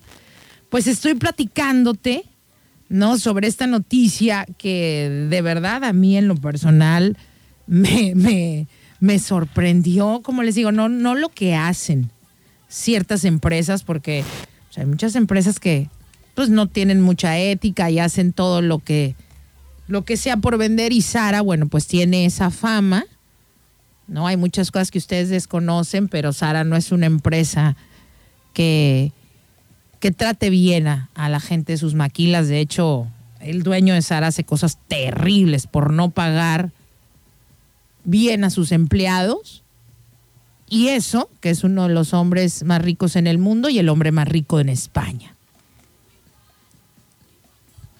Pues estoy platicándote, ¿no? Sobre esta noticia que de verdad a mí en lo personal me, me, me sorprendió. Como les digo, no, no lo que hacen ciertas empresas, porque o sea, hay muchas empresas que pues no tienen mucha ética y hacen todo lo que, lo que sea por vender. Y Sara, bueno, pues tiene esa fama. ¿no? Hay muchas cosas que ustedes desconocen, pero Sara no es una empresa que, que trate bien a, a la gente de sus maquilas. De hecho, el dueño de Sara hace cosas terribles por no pagar bien a sus empleados. Y eso, que es uno de los hombres más ricos en el mundo y el hombre más rico en España.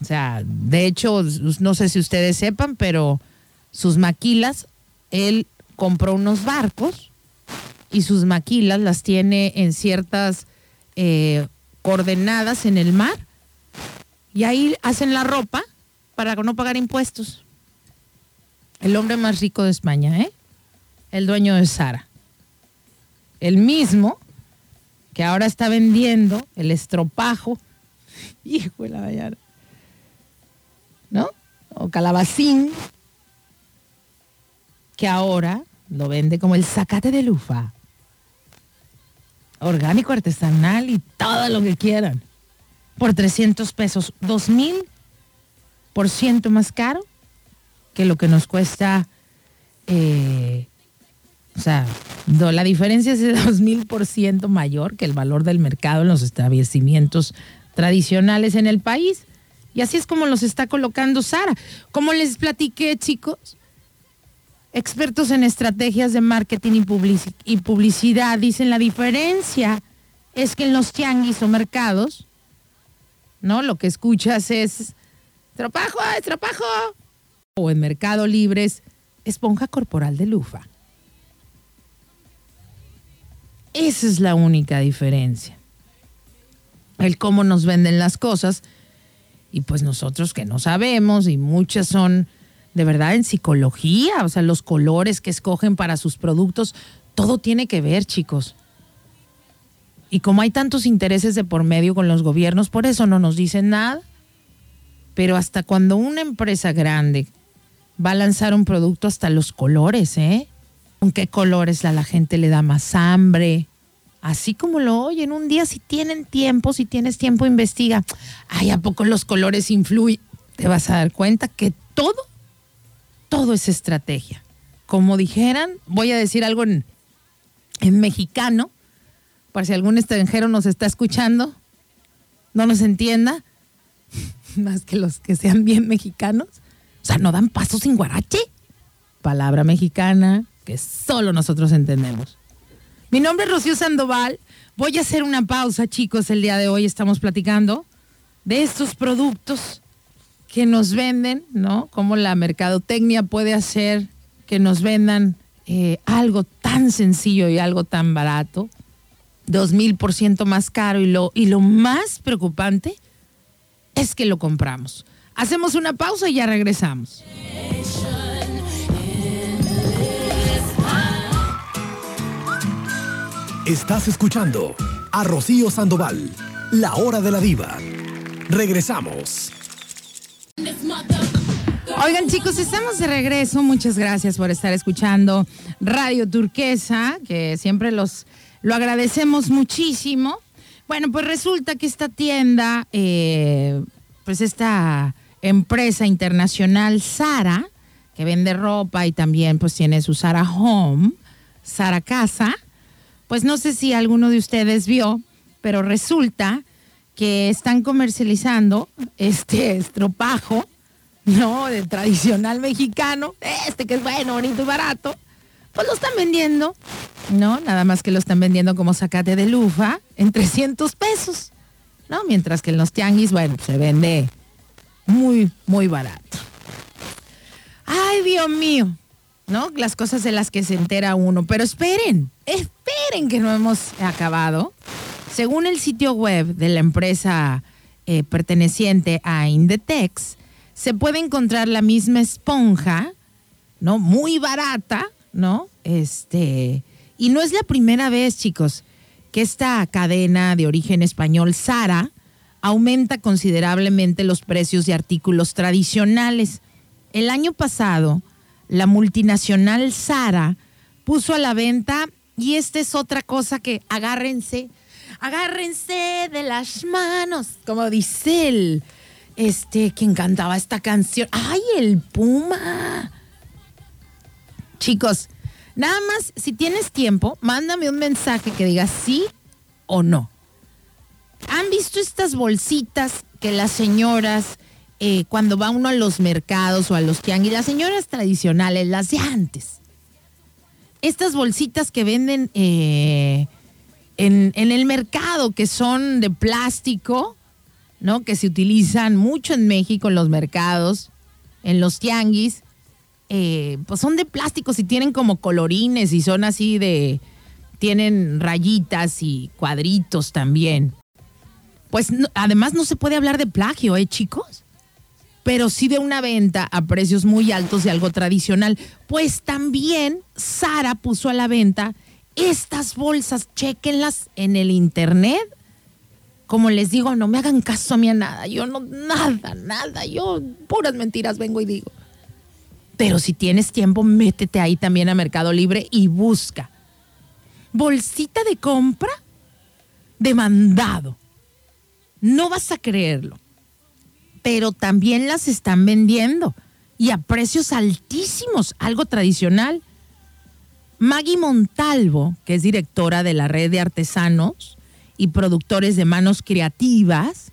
O sea, de hecho, no sé si ustedes sepan, pero sus maquilas, él compró unos barcos y sus maquilas las tiene en ciertas eh, coordenadas en el mar y ahí hacen la ropa para no pagar impuestos. El hombre más rico de España, ¿eh? El dueño de Sara. El mismo que ahora está vendiendo el estropajo. Hijo de la vallara. ¿No? O calabacín. Que ahora lo vende como el zacate de lufa. Orgánico, artesanal y todo lo que quieran. Por 300 pesos. 2000 por ciento más caro que lo que nos cuesta. eh, o sea, la diferencia es de 2000 por ciento mayor que el valor del mercado en los establecimientos tradicionales en el país. Y así es como los está colocando Sara. Como les platiqué, chicos, expertos en estrategias de marketing y, publici- y publicidad dicen la diferencia es que en los tianguis o mercados, ¿no? Lo que escuchas es trapajo, trapajo. O en Mercado Libre es esponja corporal de lufa. Esa es la única diferencia. El cómo nos venden las cosas y pues nosotros que no sabemos y muchas son de verdad en psicología, o sea, los colores que escogen para sus productos, todo tiene que ver, chicos. Y como hay tantos intereses de por medio con los gobiernos, por eso no nos dicen nada. Pero hasta cuando una empresa grande va a lanzar un producto, hasta los colores, ¿eh? ¿Con qué colores a la gente le da más hambre? Así como lo oyen, un día si tienen tiempo, si tienes tiempo, investiga. Ay, ¿a poco los colores influyen? Te vas a dar cuenta que todo, todo es estrategia. Como dijeran, voy a decir algo en, en mexicano, para si algún extranjero nos está escuchando, no nos entienda, más que los que sean bien mexicanos. O sea, no dan paso sin guarache. Palabra mexicana que solo nosotros entendemos. Mi nombre es Rocío Sandoval. Voy a hacer una pausa, chicos. El día de hoy estamos platicando de estos productos que nos venden, ¿no? Cómo la mercadotecnia puede hacer que nos vendan eh, algo tan sencillo y algo tan barato. dos mil por ciento más caro y lo, y lo más preocupante es que lo compramos. Hacemos una pausa y ya regresamos. Estás escuchando a Rocío Sandoval, la hora de la diva. Regresamos. Oigan chicos, estamos de regreso. Muchas gracias por estar escuchando Radio Turquesa, que siempre los lo agradecemos muchísimo. Bueno, pues resulta que esta tienda, eh, pues esta empresa internacional Sara, que vende ropa y también pues tiene su Sara Home, Sara Casa, pues no sé si alguno de ustedes vio, pero resulta que están comercializando este estropajo, ¿no? Del tradicional mexicano, este que es bueno, bonito y barato, pues lo están vendiendo, ¿no? Nada más que lo están vendiendo como zacate de lufa en 300 pesos, ¿no? Mientras que en los tianguis, bueno, se vende muy, muy barato. Ay, Dios mío, ¿no? Las cosas de las que se entera uno. Pero esperen, esperen que no hemos acabado. Según el sitio web de la empresa eh, perteneciente a Indetex, se puede encontrar la misma esponja, ¿no? Muy barata, ¿no? Este, y no es la primera vez, chicos, que esta cadena de origen español, Sara, aumenta considerablemente los precios de artículos tradicionales. El año pasado, la multinacional Sara puso a la venta, y esta es otra cosa que agárrense, agárrense de las manos, como dice el, este, quien cantaba esta canción. ¡Ay, el Puma! Chicos, nada más, si tienes tiempo, mándame un mensaje que diga sí o no. ¿Han visto estas bolsitas que las señoras, eh, cuando va uno a los mercados o a los tianguis, las señoras tradicionales, las de antes, estas bolsitas que venden eh, en, el mercado, que son de plástico, ¿no? Que se utilizan mucho en México en los mercados, en los tianguis, eh, pues son de plásticos y tienen como colorines y son así de, tienen rayitas y cuadritos también. Pues además no se puede hablar de plagio, ¿eh, chicos? Pero sí de una venta a precios muy altos de algo tradicional. Pues también Sara puso a la venta estas bolsas, chequenlas en el internet. Como les digo, no me hagan caso a mí a nada. Yo no, nada, nada. Yo puras mentiras vengo y digo. Pero si tienes tiempo, métete ahí también a Mercado Libre y busca. Bolsita de compra de mandado. No vas a creerlo. Pero también las están vendiendo. Y a precios altísimos, algo tradicional. Maggie Montalvo, que es directora de la red de artesanos y productores de manos creativas,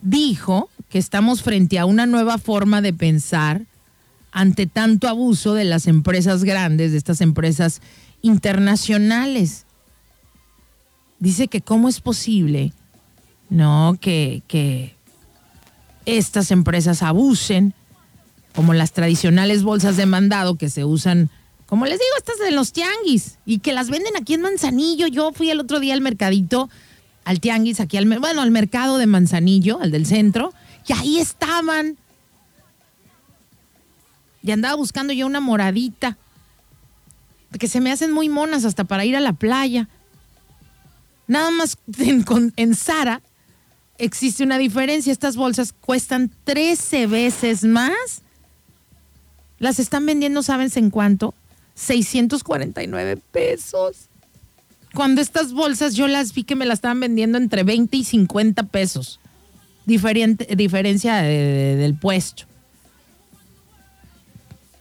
dijo que estamos frente a una nueva forma de pensar ante tanto abuso de las empresas grandes, de estas empresas internacionales. Dice que cómo es posible, ¿no? Que, que estas empresas abusen, como las tradicionales bolsas de mandado que se usan, como les digo, estas de los tianguis, y que las venden aquí en Manzanillo. Yo fui el otro día al mercadito, al tianguis, aquí al, bueno, al mercado de Manzanillo, al del centro, y ahí estaban. Y andaba buscando yo una moradita, que se me hacen muy monas hasta para ir a la playa. Nada más en, en Sara existe una diferencia. Estas bolsas cuestan 13 veces más. Las están vendiendo, ¿saben en cuánto? 649 pesos. Cuando estas bolsas yo las vi que me las estaban vendiendo entre 20 y 50 pesos. Diferente, diferencia de- de- del puesto.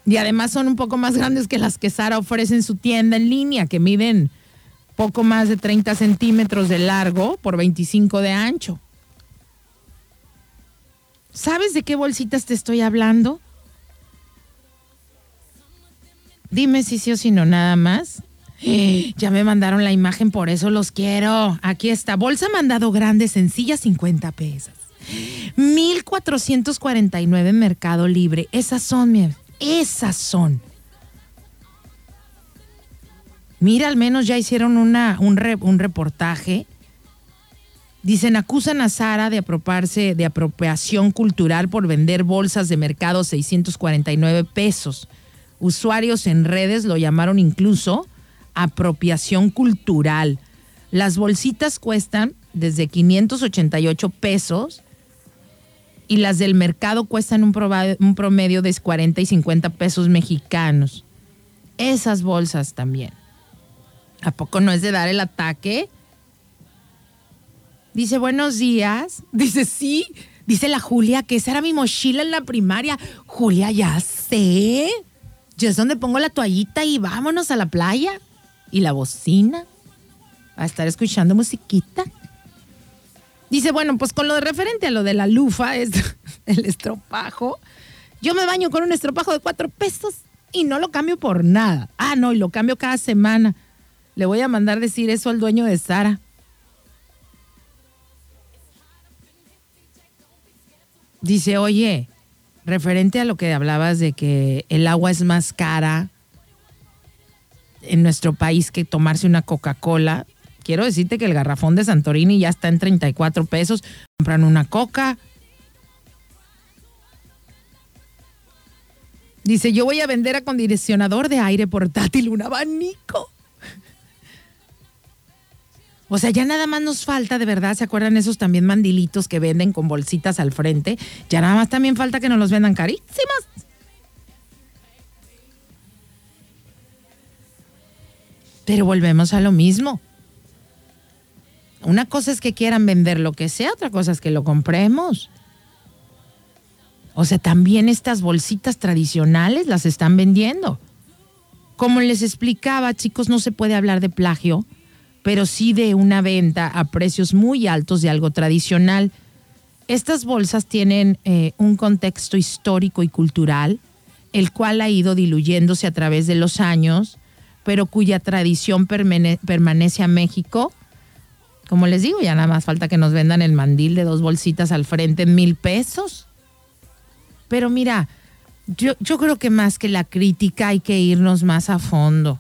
Y además son un poco más grandes que las que Sara ofrece en su tienda en línea, que miden poco más de 30 centímetros de largo por 25 de ancho. ¿Sabes de qué bolsitas te estoy hablando? Dime si sí o si no, nada más. Ya me mandaron la imagen, por eso los quiero. Aquí está, bolsa mandado grande, sencilla, 50 pesos. 1449 en Mercado Libre. Esas son, mi- esas son. Mira, al menos ya hicieron una, un, re- un reportaje. Dicen, acusan a Sara de apropiarse de apropiación cultural por vender bolsas de mercado 649 pesos. Usuarios en redes lo llamaron incluso apropiación cultural. Las bolsitas cuestan desde 588 pesos y las del mercado cuestan un, un promedio de 40 y 50 pesos mexicanos. Esas bolsas también. ¿A poco no es de dar el ataque? Dice, buenos días. Dice, sí. Dice la Julia que esa era mi mochila en la primaria. Julia, ya sé. Yo es donde pongo la toallita y vámonos a la playa. Y la bocina. A estar escuchando musiquita. Dice, bueno, pues con lo de referente a lo de la lufa, es el estropajo. Yo me baño con un estropajo de cuatro pesos y no lo cambio por nada. Ah, no, y lo cambio cada semana. Le voy a mandar decir eso al dueño de Sara. Dice, oye, referente a lo que hablabas de que el agua es más cara en nuestro país que tomarse una Coca-Cola, quiero decirte que el garrafón de Santorini ya está en 34 pesos. Compran una coca. Dice, yo voy a vender acondicionador de aire portátil, un abanico. O sea, ya nada más nos falta, de verdad, ¿se acuerdan esos también mandilitos que venden con bolsitas al frente? Ya nada más también falta que nos los vendan carísimos. Pero volvemos a lo mismo. Una cosa es que quieran vender lo que sea, otra cosa es que lo compremos. O sea, también estas bolsitas tradicionales las están vendiendo. Como les explicaba, chicos, no se puede hablar de plagio, pero sí de una venta a precios muy altos de algo tradicional. Estas bolsas tienen eh, un contexto histórico y cultural, el cual ha ido diluyéndose a través de los años, pero cuya tradición permane- permanece a México. Como les digo, ya nada más falta que nos vendan el mandil de dos bolsitas al frente en mil pesos. Pero mira, yo creo que más que la crítica hay que irnos más a fondo.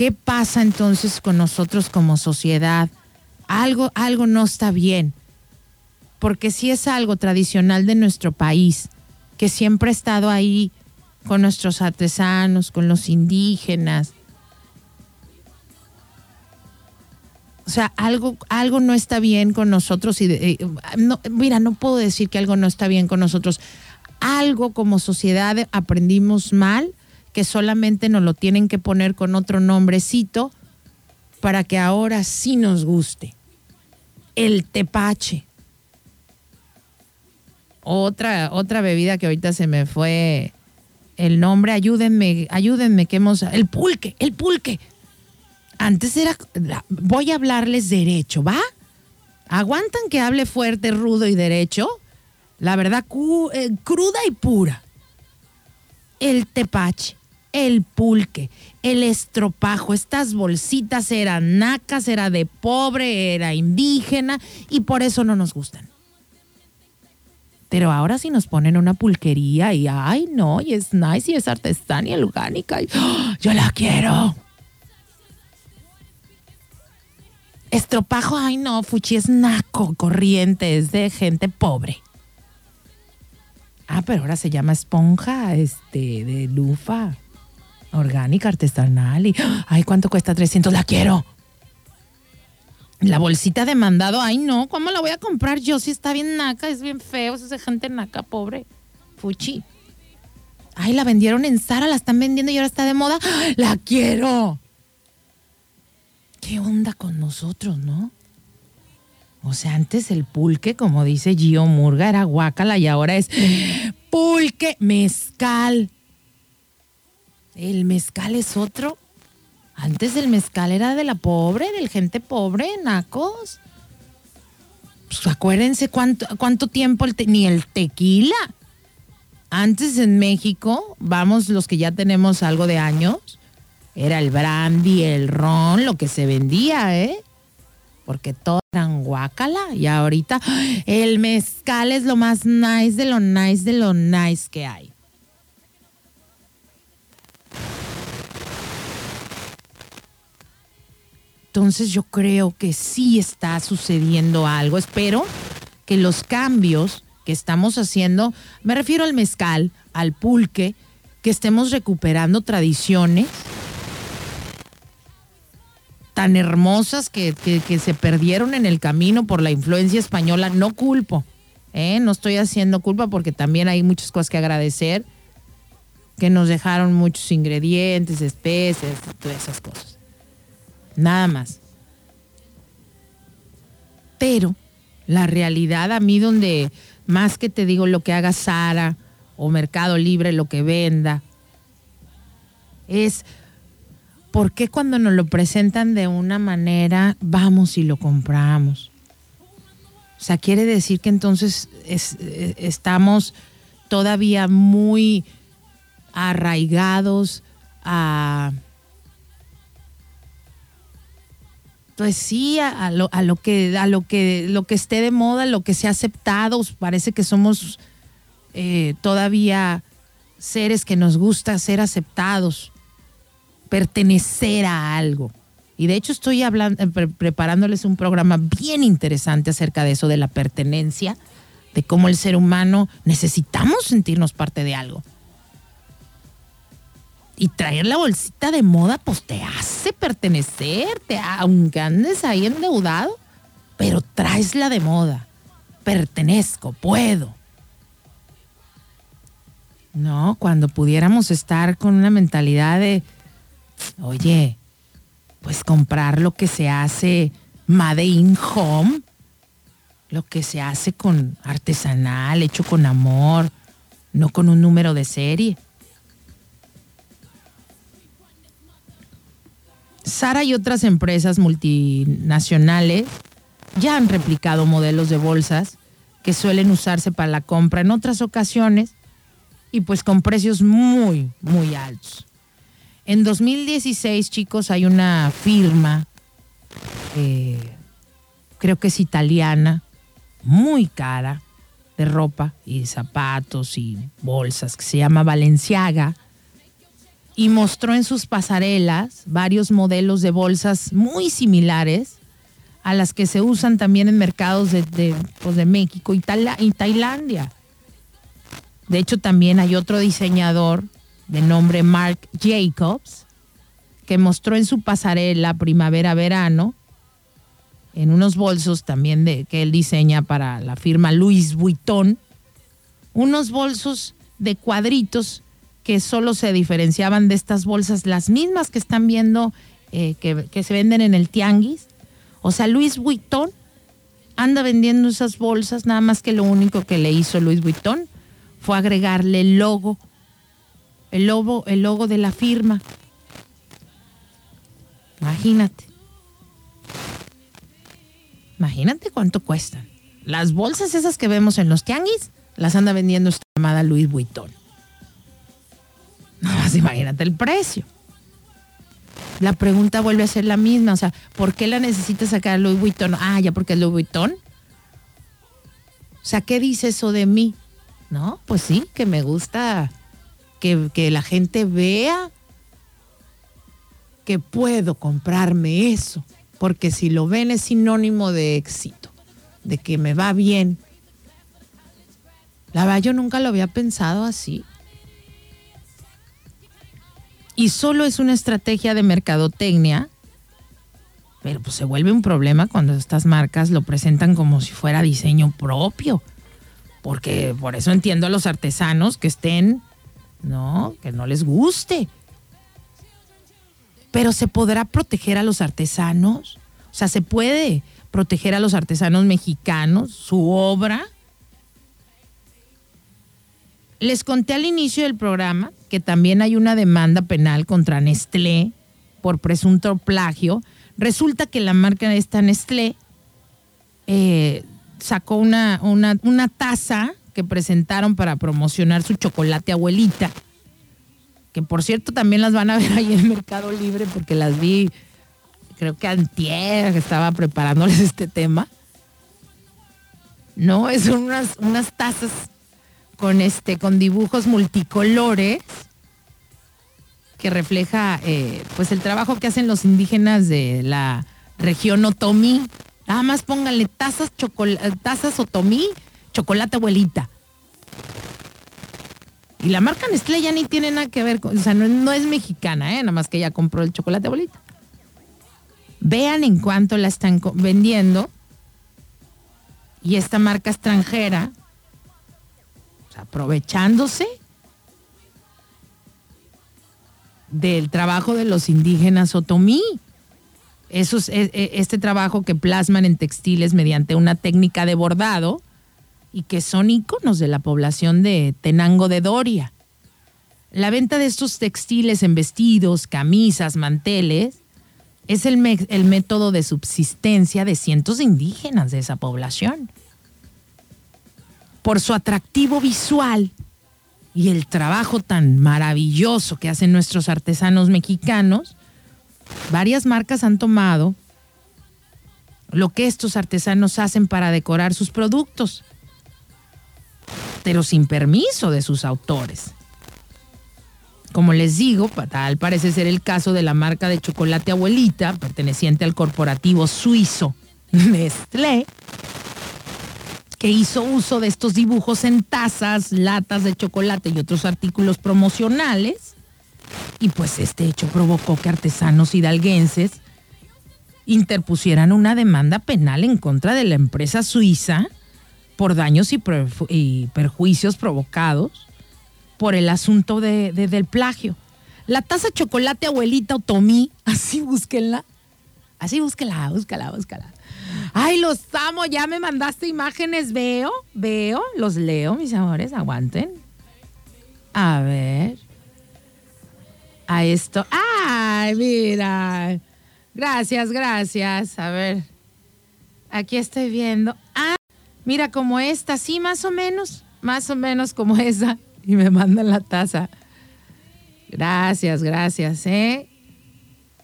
¿Qué pasa entonces con nosotros como sociedad? Algo, algo no está bien. Porque si es algo tradicional de nuestro país, que siempre ha estado ahí con nuestros artesanos, con los indígenas. O sea, algo, algo no está bien con nosotros. Y eh, mira, no puedo decir que algo no está bien con nosotros. Algo como sociedad aprendimos mal, que solamente nos lo tienen que poner con otro nombrecito para que ahora sí nos guste. El tepache. Otra, otra bebida que ahorita se me fue el nombre. Ayúdenme, ayúdenme, que hemos. El pulque, el pulque. Antes era. Voy a hablarles derecho, ¿va? ¿Aguantan que hable fuerte, rudo y derecho? La verdad, eh, cruda y pura. El tepache, el pulque, el estropajo, estas bolsitas eran nacas, era de pobre, era indígena y por eso no nos gustan. Pero ahora si nos ponen una pulquería y ay no, y es nice y es artesana y orgánica, ¡ah! yo la quiero. Estropajo, ay no, fuchi es naco, corriente, es de gente pobre. Ah, pero ahora se llama esponja, este, de lufa, orgánica, artesanal y, ay, ¿cuánto cuesta? 300, la quiero. La bolsita de mandado, ay no, ¿cómo la voy a comprar yo si está bien naca? Es bien feo, es gente naca, pobre. Fuchi. Ay, la vendieron en Zara, la están vendiendo y ahora está de moda. ¡Ay, La quiero. ¿Qué onda con nosotros, no? O sea, antes el pulque, como dice Gio Murga, era guacala y ahora es pulque mezcal. El mezcal es otro. Antes el mezcal era de la pobre, del gente pobre, nacos. Pues acuérdense cuánto, cuánto tiempo el ni el tequila. Antes en México, vamos los que ya tenemos algo de años, era el brandy, el ron, lo que se vendía, ¿eh? Porque todo eran guacala y ahorita el mezcal es lo más nice de lo nice de lo nice que hay. Entonces yo creo que sí está sucediendo algo. Espero que los cambios que estamos haciendo, me refiero al mezcal, al pulque, que estemos recuperando tradiciones tan hermosas que, se perdieron en el camino por la influencia española. No culpo, ¿eh? no estoy haciendo culpa porque también hay muchas cosas que agradecer, que nos dejaron muchos ingredientes, especies, todas esas cosas. Nada más. Pero la realidad a mí donde más que te digo lo que haga Sara o Mercado Libre, lo que venda, es ¿por qué cuando nos lo presentan de una manera vamos y lo compramos? O sea, quiere decir que entonces es- eh, estamos todavía muy arraigados a... Pues sí, a, lo, a lo que a lo que lo que esté de moda, lo que sea aceptado. Parece que somos eh, todavía seres que nos gusta ser aceptados, pertenecer a algo. Y de hecho estoy hablando, eh, pre- preparándoles un programa bien interesante acerca de eso, de la pertenencia, de cómo el ser humano necesitamos sentirnos parte de algo. Y traer la bolsita de moda, pues te hace pertenecer, te, aunque andes ahí endeudado, pero traes la de moda. Pertenezco, puedo. No, cuando pudiéramos estar con una mentalidad de, oye, pues comprar lo que se hace Made in Home, lo que se hace con artesanal, hecho con amor, no con un número de serie. Sara y otras empresas multinacionales ya han replicado modelos de bolsas que suelen usarse para la compra en otras ocasiones y pues con precios muy, muy altos. En 2016, chicos, hay una firma, eh, creo que es italiana, muy cara, de ropa y zapatos y bolsas, que se llama Valenciaga, y mostró en sus pasarelas varios modelos de bolsas muy similares a las que se usan también en mercados de, pues, de México y Tailandia. De hecho, también hay otro diseñador de nombre Mark Jacobs que mostró en su pasarela primavera-verano en unos bolsos también de, que él diseña para la firma Louis Vuitton, unos bolsos de cuadritos que solo se diferenciaban de estas bolsas, las mismas que están viendo eh, que, se venden en el tianguis. O sea, Louis Vuitton anda vendiendo esas bolsas, nada más que lo único que le hizo Louis Vuitton fue agregarle el logo, el logo, el logo de la firma. Imagínate. Imagínate cuánto cuestan. Las bolsas esas que vemos en los tianguis las anda vendiendo esta llamada Louis Vuitton. Nada más imagínate el precio. La pregunta vuelve a ser la misma, o sea, ¿por qué la necesita sacar Louis Vuitton? Ah, ya porque es Louis Vuitton. O sea, ¿qué dice eso de mí? No, pues sí, que me gusta que, que la gente vea que puedo comprarme eso, porque si lo ven es sinónimo de éxito, de que me va bien. La verdad, yo nunca lo había pensado así. Y solo es una estrategia de mercadotecnia, pero pues se vuelve un problema cuando estas marcas lo presentan como si fuera diseño propio. Porque por eso entiendo a los artesanos que estén, no, que no les guste. Pero se podrá proteger a los artesanos. O sea, se puede proteger a los artesanos mexicanos, su obra. Les conté al inicio del programa que también hay una demanda penal contra Nestlé por presunto plagio. Resulta que la marca esta Nestlé eh, sacó una, una, una taza que presentaron para promocionar su chocolate abuelita, que por cierto también las van a ver ahí en Mercado Libre porque las vi, creo que antier, estaba preparándoles este tema. No, es unas, unas tazas con este con dibujos multicolores que refleja eh, pues el trabajo que hacen los indígenas de la región Otomí. Nada más pónganle tazas, tazas Otomí, chocolate abuelita. Y la marca Nestlé ya ni tiene nada que ver con, o sea, no, no es mexicana, ¿eh? nada más que ella compró el chocolate abuelita. Vean en cuánto la están vendiendo. Y esta marca extranjera, aprovechándose del trabajo de los indígenas otomí. Eso es, e- e- este trabajo que plasman en textiles mediante una técnica de bordado y que son íconos de la población de Tenango de Doria. La venta de estos textiles en vestidos, camisas, manteles es el, el método de subsistencia de cientos de indígenas de esa población. Por su atractivo visual y el trabajo tan maravilloso que hacen nuestros artesanos mexicanos, varias marcas han tomado lo que estos artesanos hacen para decorar sus productos, pero sin permiso de sus autores. Como les digo, tal parece ser el caso de la marca de chocolate abuelita, perteneciente al corporativo suizo Nestlé, que hizo uso de estos dibujos en tazas, latas de chocolate y otros artículos promocionales. Y pues este hecho provocó que artesanos hidalguenses interpusieran una demanda penal en contra de la empresa suiza por daños y, perju- y perjuicios provocados por el asunto de- de- del plagio. La taza chocolate abuelita Otomí, así búsquenla. Así búsquela, búscala, búscala. Ay, los amo, ya me mandaste imágenes, veo, veo, los leo, mis amores, aguanten. A ver. A esto. Ay, mira. Gracias, gracias. A ver. Aquí estoy viendo. Ah, mira como esta, sí, más o menos, más o menos como esa. Y me mandan la taza. Gracias, gracias, ¿eh?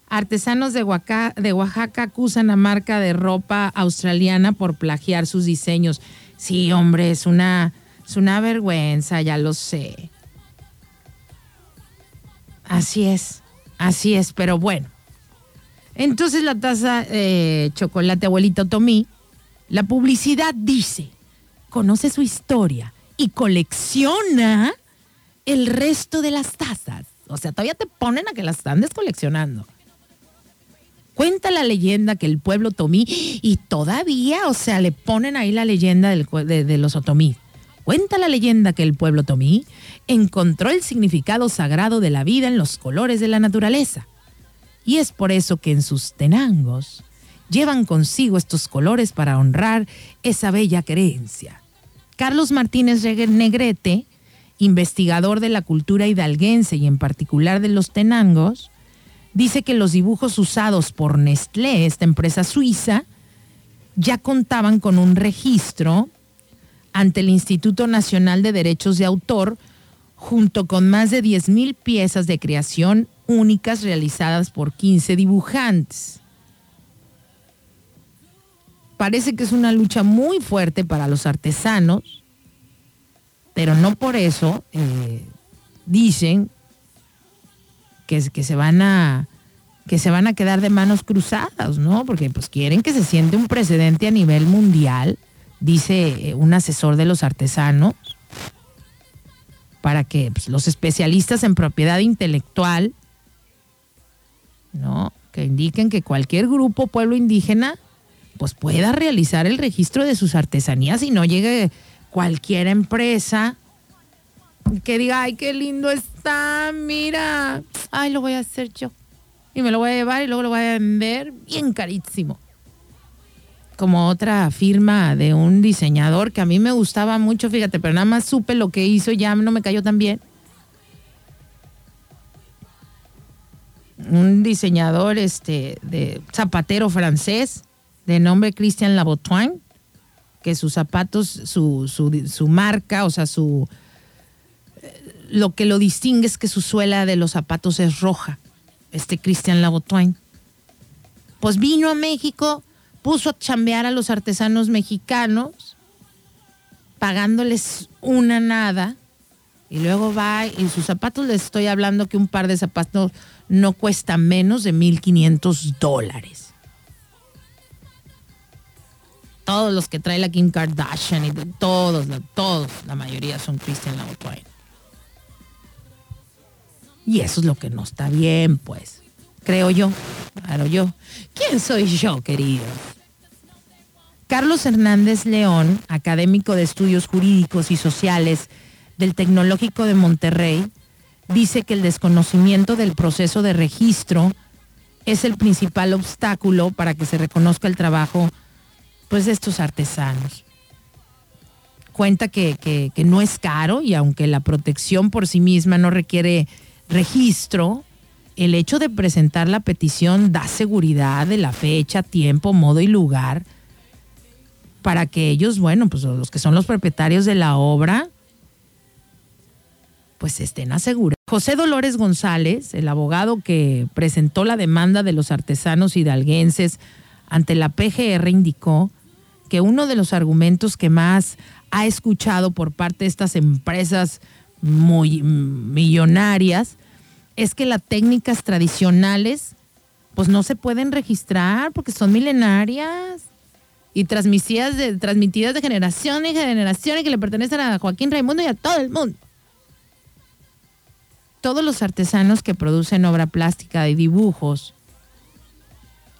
Artesanos de Oaxaca, acusan a marca de ropa australiana por plagiar sus diseños. Sí, hombre, es una, es una vergüenza, ya lo sé. Así es, así es, pero bueno. Entonces la taza eh, chocolate abuelito Tomí, la publicidad dice, conoce su historia y colecciona el resto de las tazas. O sea, todavía te ponen a que las andes coleccionando. Cuenta la leyenda que el pueblo Tomí, y todavía, o sea, le ponen ahí la leyenda de, los Otomí. Cuenta la leyenda que el pueblo Tomí encontró el significado sagrado de la vida en los colores de la naturaleza. Y es por eso que en sus tenangos llevan consigo estos colores para honrar esa bella creencia. Carlos Martínez Negrete, investigador de la cultura hidalguense y en particular de los tenangos, dice que los dibujos usados por Nestlé, esta empresa suiza, ya contaban con un registro ante el Instituto Nacional de Derechos de Autor, junto con más de 10.000 piezas de creación únicas realizadas por 15 dibujantes. Parece que es una lucha muy fuerte para los artesanos, pero no por eso eh, dicen que, se van a que se van a quedar de manos cruzadas, ¿no? Porque pues quieren que se siente un precedente a nivel mundial, dice eh, un asesor de los artesanos, para que pues, los especialistas en propiedad intelectual, ¿no? Que indiquen que cualquier grupo pueblo indígena pues pueda realizar el registro de sus artesanías y no llegue cualquier empresa que diga, ay, qué lindo está, mira, ay, lo voy a hacer yo. Y me lo voy a llevar y luego lo voy a vender bien carísimo. Como otra firma de un diseñador que a mí me gustaba mucho, fíjate, pero nada más supe lo que hizo ya no me cayó tan bien. Un diseñador este, de zapatero francés de nombre Christian Labotoine, que sus zapatos, su, su, su marca, o sea, su lo que lo distingue es que su suela de los zapatos es roja, este Christian Labotoine. Pues vino a México, puso a chambear a los artesanos mexicanos, pagándoles una nada, y luego va y sus zapatos, les estoy hablando que un par de zapatos no cuesta menos de 1.500 dólares. todos los que trae la Kim Kardashian y todos, todos, la mayoría son Christian Louboutin. Y eso es lo que no está bien, pues. Creo yo. Claro, yo. ¿Quién soy yo, querido? Carlos Hernández León, académico de estudios jurídicos y sociales del Tecnológico de Monterrey, dice que el desconocimiento del proceso de registro es el principal obstáculo para que se reconozca el trabajo pues, de estos artesanos. Cuenta que, que- que no es caro y aunque la protección por sí misma no requiere registro, el hecho de presentar la petición da seguridad de la fecha, tiempo, modo y lugar para que ellos, bueno, pues los que son los propietarios de la obra, pues estén asegurados. José Dolores González, el abogado que presentó la demanda de los artesanos hidalguenses ante la PGR, indicó que uno de los argumentos que más ha escuchado por parte de estas empresas muy millonarias es que las técnicas tradicionales pues no se pueden registrar porque son milenarias y transmitidas de, transmitidas de generación en generación y que le pertenecen a Joaquín Raimundo y a todo el mundo. Todos los artesanos que producen obra plástica y dibujos,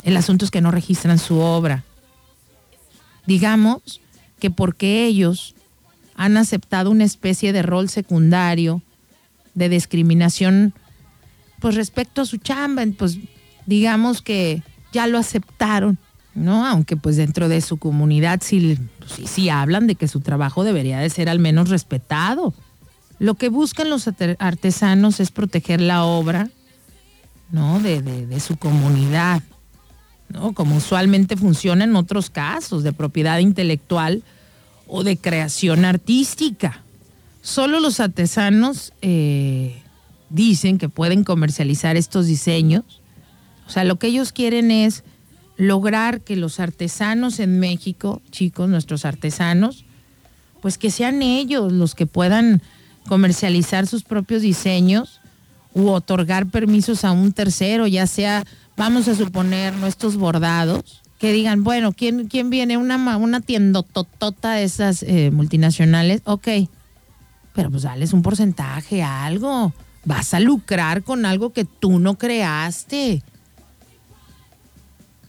el asunto es que no registran su obra. Digamos que porque ellos han aceptado una especie de rol secundario de discriminación pues respecto a su chamba, pues digamos que ya lo aceptaron, ¿no? Aunque pues dentro de su comunidad sí, sí, hablan de que su trabajo debería de ser al menos respetado. Lo que buscan los arte- artesanos es proteger la obra, ¿no? De, de- de su comunidad, ¿no? Como usualmente funciona en otros casos de propiedad intelectual o de creación artística. Solo los artesanos eh, dicen que pueden comercializar estos diseños. O sea, lo que ellos quieren es lograr que los artesanos en México, chicos, nuestros artesanos, pues que sean ellos los que puedan comercializar sus propios diseños u otorgar permisos a un tercero, ya sea, vamos a suponer, nuestros bordados, que digan, bueno, ¿quién, quién viene? Una, una tiendototota de esas eh, multinacionales, ok, pero pues dales un porcentaje, algo. Vas a lucrar con algo que tú no creaste.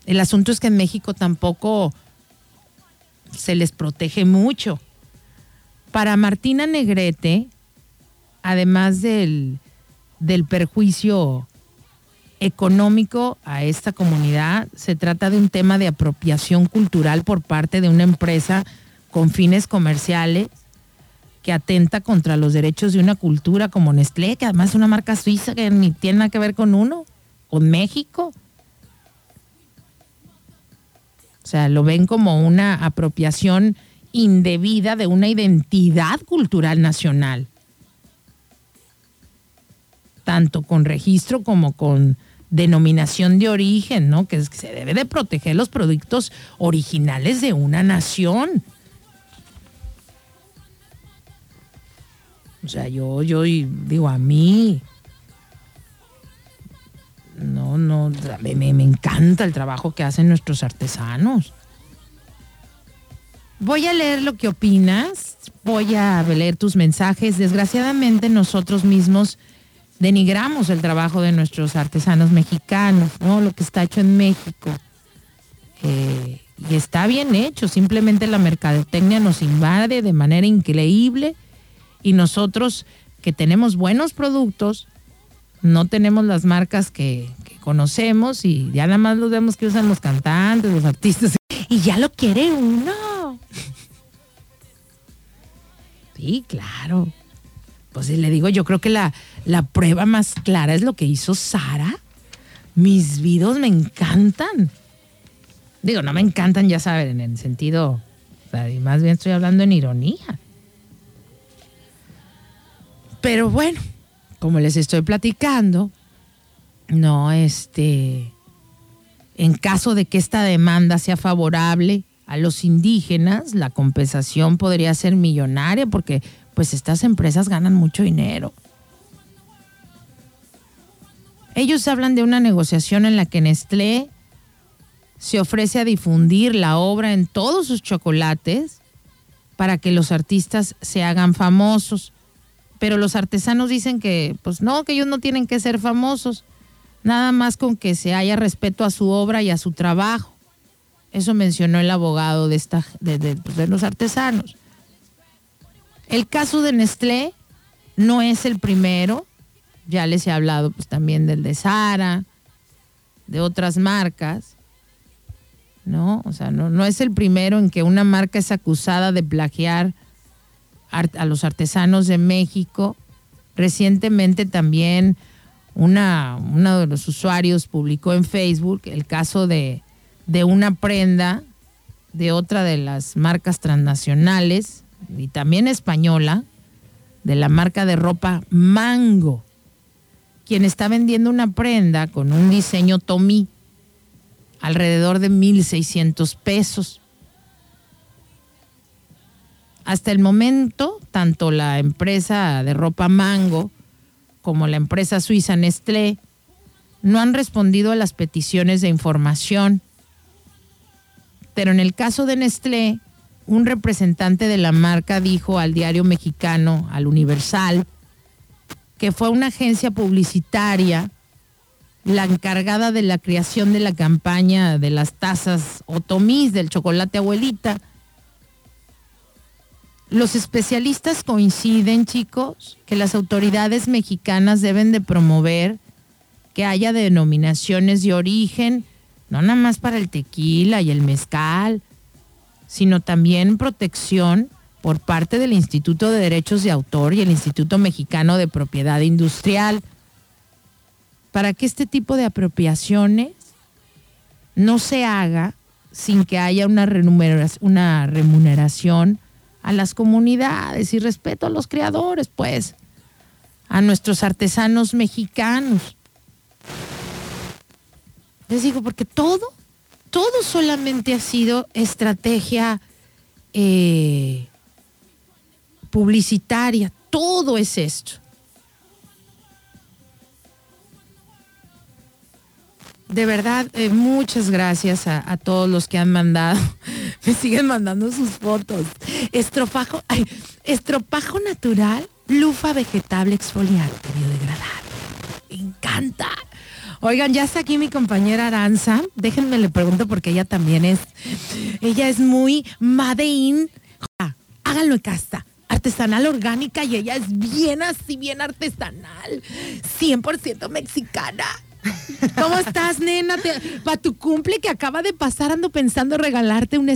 El asunto es que en México tampoco se les protege mucho. Para Martina Negrete, además del, del perjuicio económico a esta comunidad, se trata de un tema de apropiación cultural por parte de una empresa con fines comerciales que atenta contra los derechos de una cultura como Nestlé, que además es una marca suiza que ni tiene nada que ver con uno, con México. O sea, lo ven como una apropiación indebida de una identidad cultural nacional. Tanto con registro como con denominación de origen, ¿no? Que, es que se debe de proteger los productos originales de una nación. O sea, yo, yo digo, a mí, no, no, me encanta el trabajo que hacen nuestros artesanos. Voy a leer lo que opinas, voy a leer tus mensajes. Desgraciadamente nosotros mismos denigramos el trabajo de nuestros artesanos mexicanos, ¿no? Lo que está hecho en México. Eh, y está bien hecho, simplemente la mercadotecnia nos invade de manera increíble y nosotros que tenemos buenos productos, no tenemos las marcas que, que conocemos y ya nada más los vemos que usan los cantantes, los artistas y ya lo quiere uno. Sí, claro. Pues le digo, yo creo que la, la prueba más clara es lo que hizo Sara. Mis videos me encantan. Digo, no me encantan, ya saben, en el sentido, más bien estoy hablando en ironía. Pero bueno, como les estoy platicando, no, este, en caso de que esta demanda sea favorable a los indígenas, la compensación podría ser millonaria porque pues estas empresas ganan mucho dinero. Ellos hablan de una negociación en la que Nestlé se ofrece a difundir la obra en todos sus chocolates para que los artistas se hagan famosos. Pero los artesanos dicen que, pues no, que ellos no tienen que ser famosos, nada más con que se haya respeto a su obra y a su trabajo. Eso mencionó el abogado de, esta, de, de- los artesanos. El caso de Nestlé no es el primero. Ya les he hablado pues, también del de Sara, de otras marcas. ¿No? O sea, no, no es el primero en que una marca es acusada de plagiar ar- a los artesanos de México. Recientemente también una, uno de los usuarios publicó en Facebook el caso de, de una prenda de otra de las marcas transnacionales y también española, de la marca de ropa Mango, quien está vendiendo una prenda con un diseño Tomí, alrededor de 1.600 pesos. Hasta el momento, tanto la empresa de ropa Mango como la empresa suiza Nestlé no han respondido a las peticiones de información. Pero en el caso de Nestlé, un representante de la marca dijo al diario mexicano, al Universal, que fue una agencia publicitaria la encargada de la creación de la campaña de las tazas Otomís del chocolate abuelita. Los especialistas coinciden, chicos, que las autoridades mexicanas deben de promover que haya denominaciones de origen, no nada más para el tequila y el mezcal, sino también protección por parte del Instituto de Derechos de Autor y el Instituto Mexicano de Propiedad Industrial, para que este tipo de apropiaciones no se haga sin que haya una, remunerac- una remuneración a las comunidades y respeto a los creadores, pues, a nuestros artesanos mexicanos. Les digo, porque todo, todo solamente ha sido estrategia eh, publicitaria, todo es esto. De verdad, eh, muchas gracias a, todos los que han mandado. Me siguen mandando sus fotos. Estropajo, estropajo natural, lufa vegetable exfoliante biodegradable. Me encanta. Oigan, ya está aquí mi compañera Aranza. Déjenme le pregunto porque ella también es. Ella es muy made in. Háganlo en casa. Artesanal orgánica y ella es bien así, bien artesanal. 100% mexicana. ¿Cómo estás, nena? Para tu cumple que acaba de pasar, ando pensando regalarte un,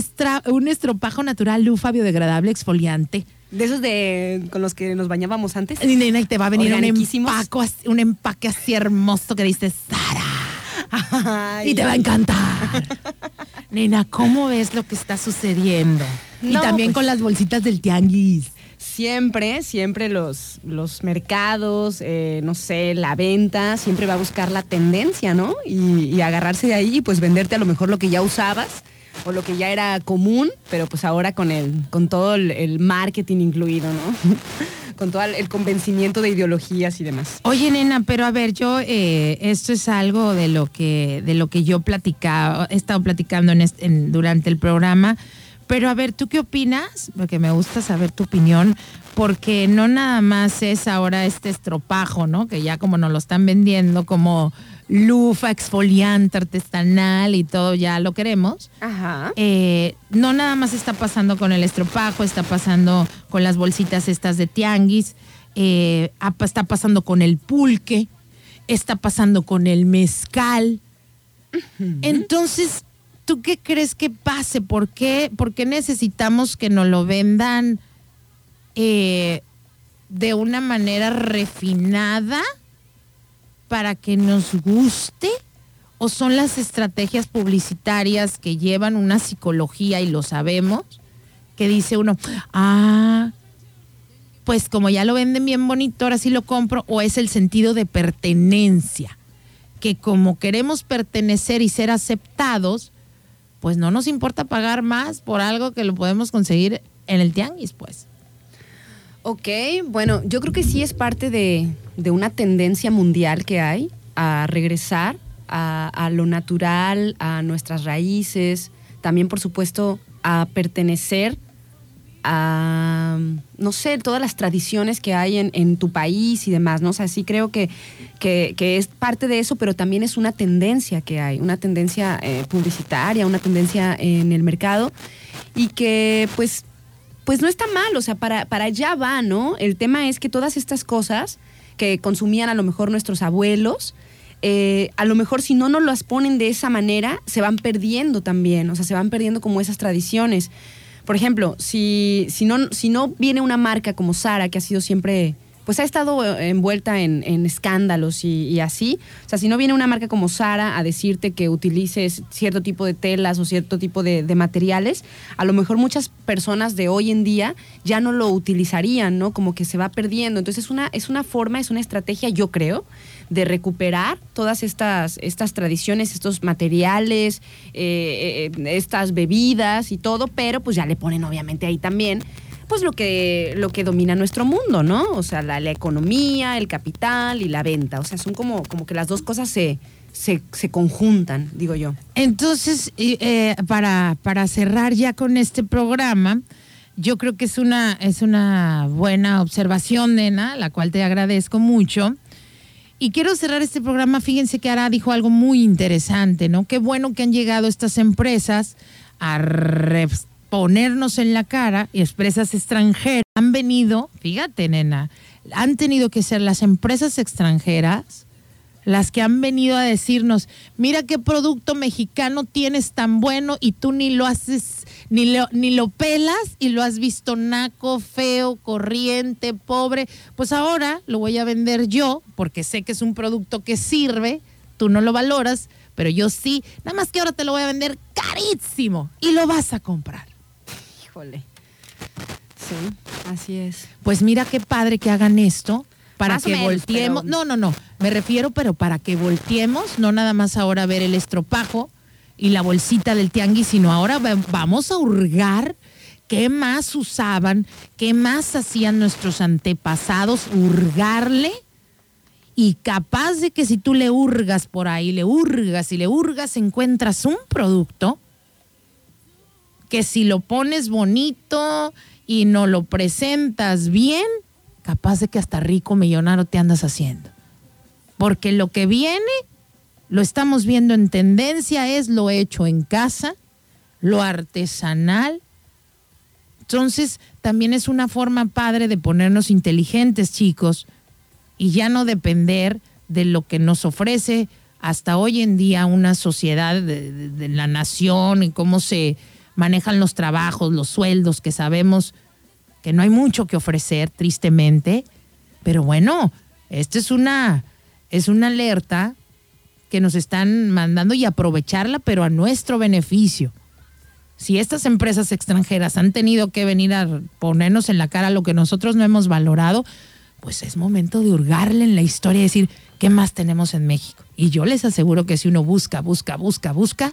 un estropajo natural lufa biodegradable exfoliante. De esos de con los que nos bañábamos antes. Y nena, y te va a venir un, empaque así hermoso que dice Sara. Ay, Y te va a encantar. nena, ¿cómo ves lo que está sucediendo? y también pues- con las bolsitas del tianguis. Siempre, siempre los, los mercados, eh, no sé, la venta, siempre va a buscar la tendencia, ¿no? Y, y agarrarse de ahí y pues venderte a lo mejor lo que ya usabas o lo que ya era común, pero pues ahora con el, con todo el, el marketing incluido, ¿no? con todo el, convencimiento de ideologías y demás. Oye, nena, pero a ver, yo eh, esto es algo de lo que de lo que yo platicaba, he estado platicando en en- durante el programa. Pero a ver, ¿tú qué opinas? Porque me gusta saber tu opinión, porque no nada más es ahora este estropajo, ¿no? Que ya como nos lo están vendiendo como lufa exfoliante artesanal y todo, ya lo queremos. Ajá. Eh, no nada más está pasando con el estropajo, está pasando con las bolsitas estas de tianguis, eh, está pasando con el pulque, está pasando con el mezcal. Entonces, ¿tú qué crees que pase? ¿Por qué, por qué necesitamos que nos lo vendan eh, de una manera refinada para que nos guste? ¿O son las estrategias publicitarias que llevan una psicología y lo sabemos? Que dice uno, ah, pues como ya lo venden bien bonito, ahora sí lo compro. O es el sentido de pertenencia, que como queremos pertenecer y ser aceptados, pues no nos importa pagar más por algo que lo podemos conseguir en el tianguis, pues. Ok, bueno, yo creo que sí es parte de, de una tendencia mundial que hay a regresar a, lo natural, a nuestras raíces, también por supuesto a pertenecer a, no sé, todas las tradiciones que hay en, en tu país y demás, ¿no? O sea, sí creo que, que, que es parte de eso, pero también es una tendencia que hay, una tendencia eh, publicitaria, una tendencia en el mercado y que pues, pues no está mal, o sea, para, para allá va, ¿no? El tema es que todas estas cosas que consumían a lo mejor nuestros abuelos, eh, a lo mejor si no nos las ponen de esa manera, se van perdiendo también, o sea, se van perdiendo como esas tradiciones. Por ejemplo, si, si, no, si no viene una marca como Sara, que ha sido siempre, pues ha estado eh, envuelta en, escándalos y, así, o sea, si no viene una marca como Sara a decirte que utilices cierto tipo de telas o cierto tipo de, de materiales, a lo mejor muchas personas de hoy en día ya no lo utilizarían, ¿no? Como que se va perdiendo. Entonces es una, es una forma, es una estrategia, yo creo, de recuperar todas estas, estas tradiciones, estos materiales, eh, eh, estas bebidas y todo, pero pues ya le ponen obviamente ahí también pues lo que, lo que domina nuestro mundo, ¿no? O sea, la, la economía, el capital y la venta. O sea, son como, como que las dos cosas se, se, se conjuntan, digo yo. Entonces, eh, para, para cerrar ya con este programa, yo creo que es una, es una buena observación, nena, la cual te agradezco mucho. Y quiero cerrar este programa. Fíjense que Ara dijo algo muy interesante, ¿no? Qué bueno que han llegado estas empresas a ponernos en la cara y empresas extranjeras han venido, fíjate, nena, han tenido que ser las empresas extranjeras las que han venido a decirnos, mira qué producto mexicano tienes tan bueno y tú ni lo haces, ni lo, ni lo pelas y lo has visto naco, feo, corriente, pobre. Pues ahora lo voy a vender yo porque sé que es un producto que sirve, tú no lo valoras, pero yo sí, nada más que ahora te lo voy a vender carísimo y lo vas a comprar. Híjole. Sí, así es. Pues mira qué padre que hagan esto para Más que menos, volteemos. pero- No, no, no. Me refiero, pero para que volteemos, no nada más ahora ver el estropajo y la bolsita del tianguis, sino ahora va- vamos a hurgar qué más usaban, qué más hacían nuestros antepasados, hurgarle. Y capaz de que si tú le hurgas por ahí, le hurgas y le hurgas, encuentras un producto que si lo pones bonito y no lo presentas bien, capaz de que hasta rico millonario te andas haciendo. Porque lo que viene, lo estamos viendo en tendencia, es lo hecho en casa, lo artesanal. Entonces, también es una forma padre de ponernos inteligentes, chicos, y ya no depender de lo que nos ofrece hasta hoy en día una sociedad de, de- de la nación y cómo se manejan los trabajos, los sueldos, que sabemos que no hay mucho que ofrecer, tristemente. Pero bueno, esta es una, es una alerta que nos están mandando y aprovecharla, pero a nuestro beneficio. Si estas empresas extranjeras han tenido que venir a ponernos en la cara lo que nosotros no hemos valorado, pues es momento de hurgarle en la historia y decir, ¿qué más tenemos en México? Y yo les aseguro que si uno busca, busca, busca, busca,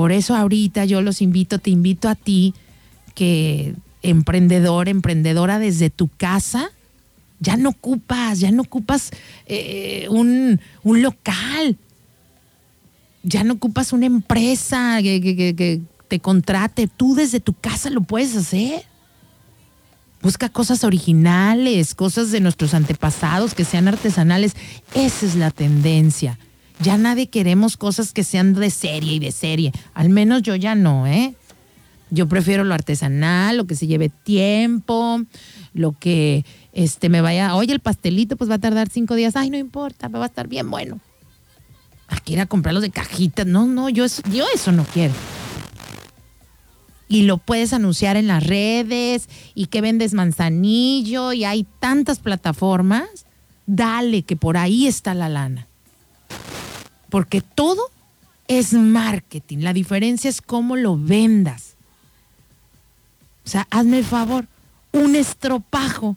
por eso ahorita yo los invito, te invito a ti, que emprendedor, emprendedora desde tu casa, ya no ocupas, ya no ocupas eh, un, un local, ya no ocupas una empresa que, que- que- que te contrate, tú desde tu casa lo puedes hacer. Busca cosas originales, cosas de nuestros antepasados que sean artesanales. Esa es la tendencia. Ya nadie queremos cosas que sean de serie y de serie. Al menos yo ya no, ¿eh? Yo prefiero lo artesanal, lo que se lleve tiempo, lo que este me vaya. Oye, el pastelito pues va a tardar cinco días. Ay, no importa, va a estar bien bueno. Aquí ir a comprarlos de cajitas. No, no, yo eso, yo eso no quiero y lo puedes anunciar en las redes y que vendes manzanillo y hay tantas plataformas, dale que por ahí está la lana. Porque todo es marketing, la diferencia es cómo lo vendas. O sea, hazme el favor, un estropajo.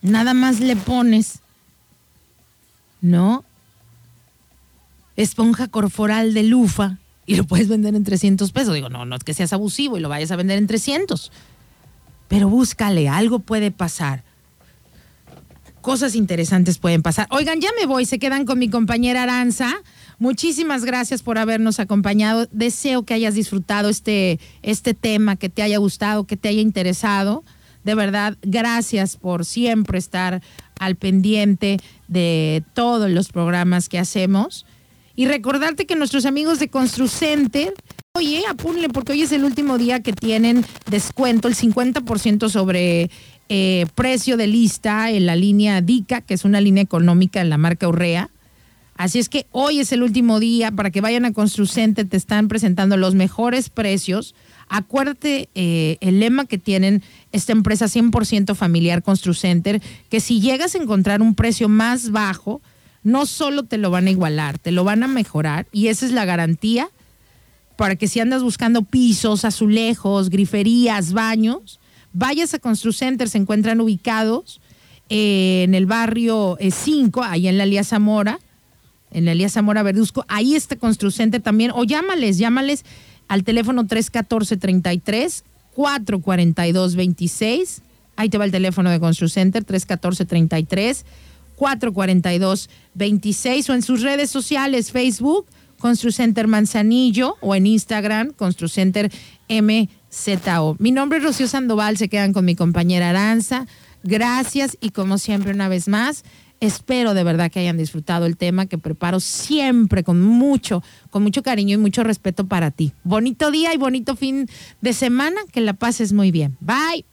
Nada más le pones, ¿no? Esponja corporal de lufa y lo puedes vender en 300 pesos. Digo, no, no es que seas abusivo y lo vayas a vender en 300. Pero búscale, algo puede pasar. Cosas interesantes pueden pasar. Oigan, ya me voy, se quedan con mi compañera Aranza. Muchísimas gracias por habernos acompañado. Deseo que hayas disfrutado este, este tema, que te haya gustado, que te haya interesado. De verdad, gracias por siempre estar al pendiente de todos los programas que hacemos. Y recordarte que nuestros amigos de Construcenter, oye, apúnle porque hoy es el último día que tienen descuento, el 50% sobre eh, precio de lista en la línea DICA, que es una línea económica en la marca Urrea. Así es que hoy es el último día para que vayan a Construcenter, te están presentando los mejores precios. Acuérdate eh, el lema que tienen esta empresa 100% familiar Construcenter, que si llegas a encontrar un precio más bajo, no solo te lo van a igualar, te lo van a mejorar y esa es la garantía para que si andas buscando pisos, azulejos, griferías, baños, vayas a Construcenter, se encuentran ubicados eh, en el barrio 5, ahí en la Lía Zamora, en la Elías Zamora Verduzco. Ahí está Construcenter también. O llámales, llámales al teléfono 314-33 442-26. Ahí te va el teléfono de Construcenter 314-33 442-26 o en sus redes sociales, Facebook, Construcenter Manzanillo o en Instagram, Construcenter MZO. Mi nombre es Rocío Sandoval, se quedan con mi compañera Aranza. Gracias y como siempre una vez más, espero de verdad que hayan disfrutado el tema que preparo siempre con mucho, con mucho cariño y mucho respeto para ti. Bonito día y bonito fin de semana, que la pases muy bien. Bye.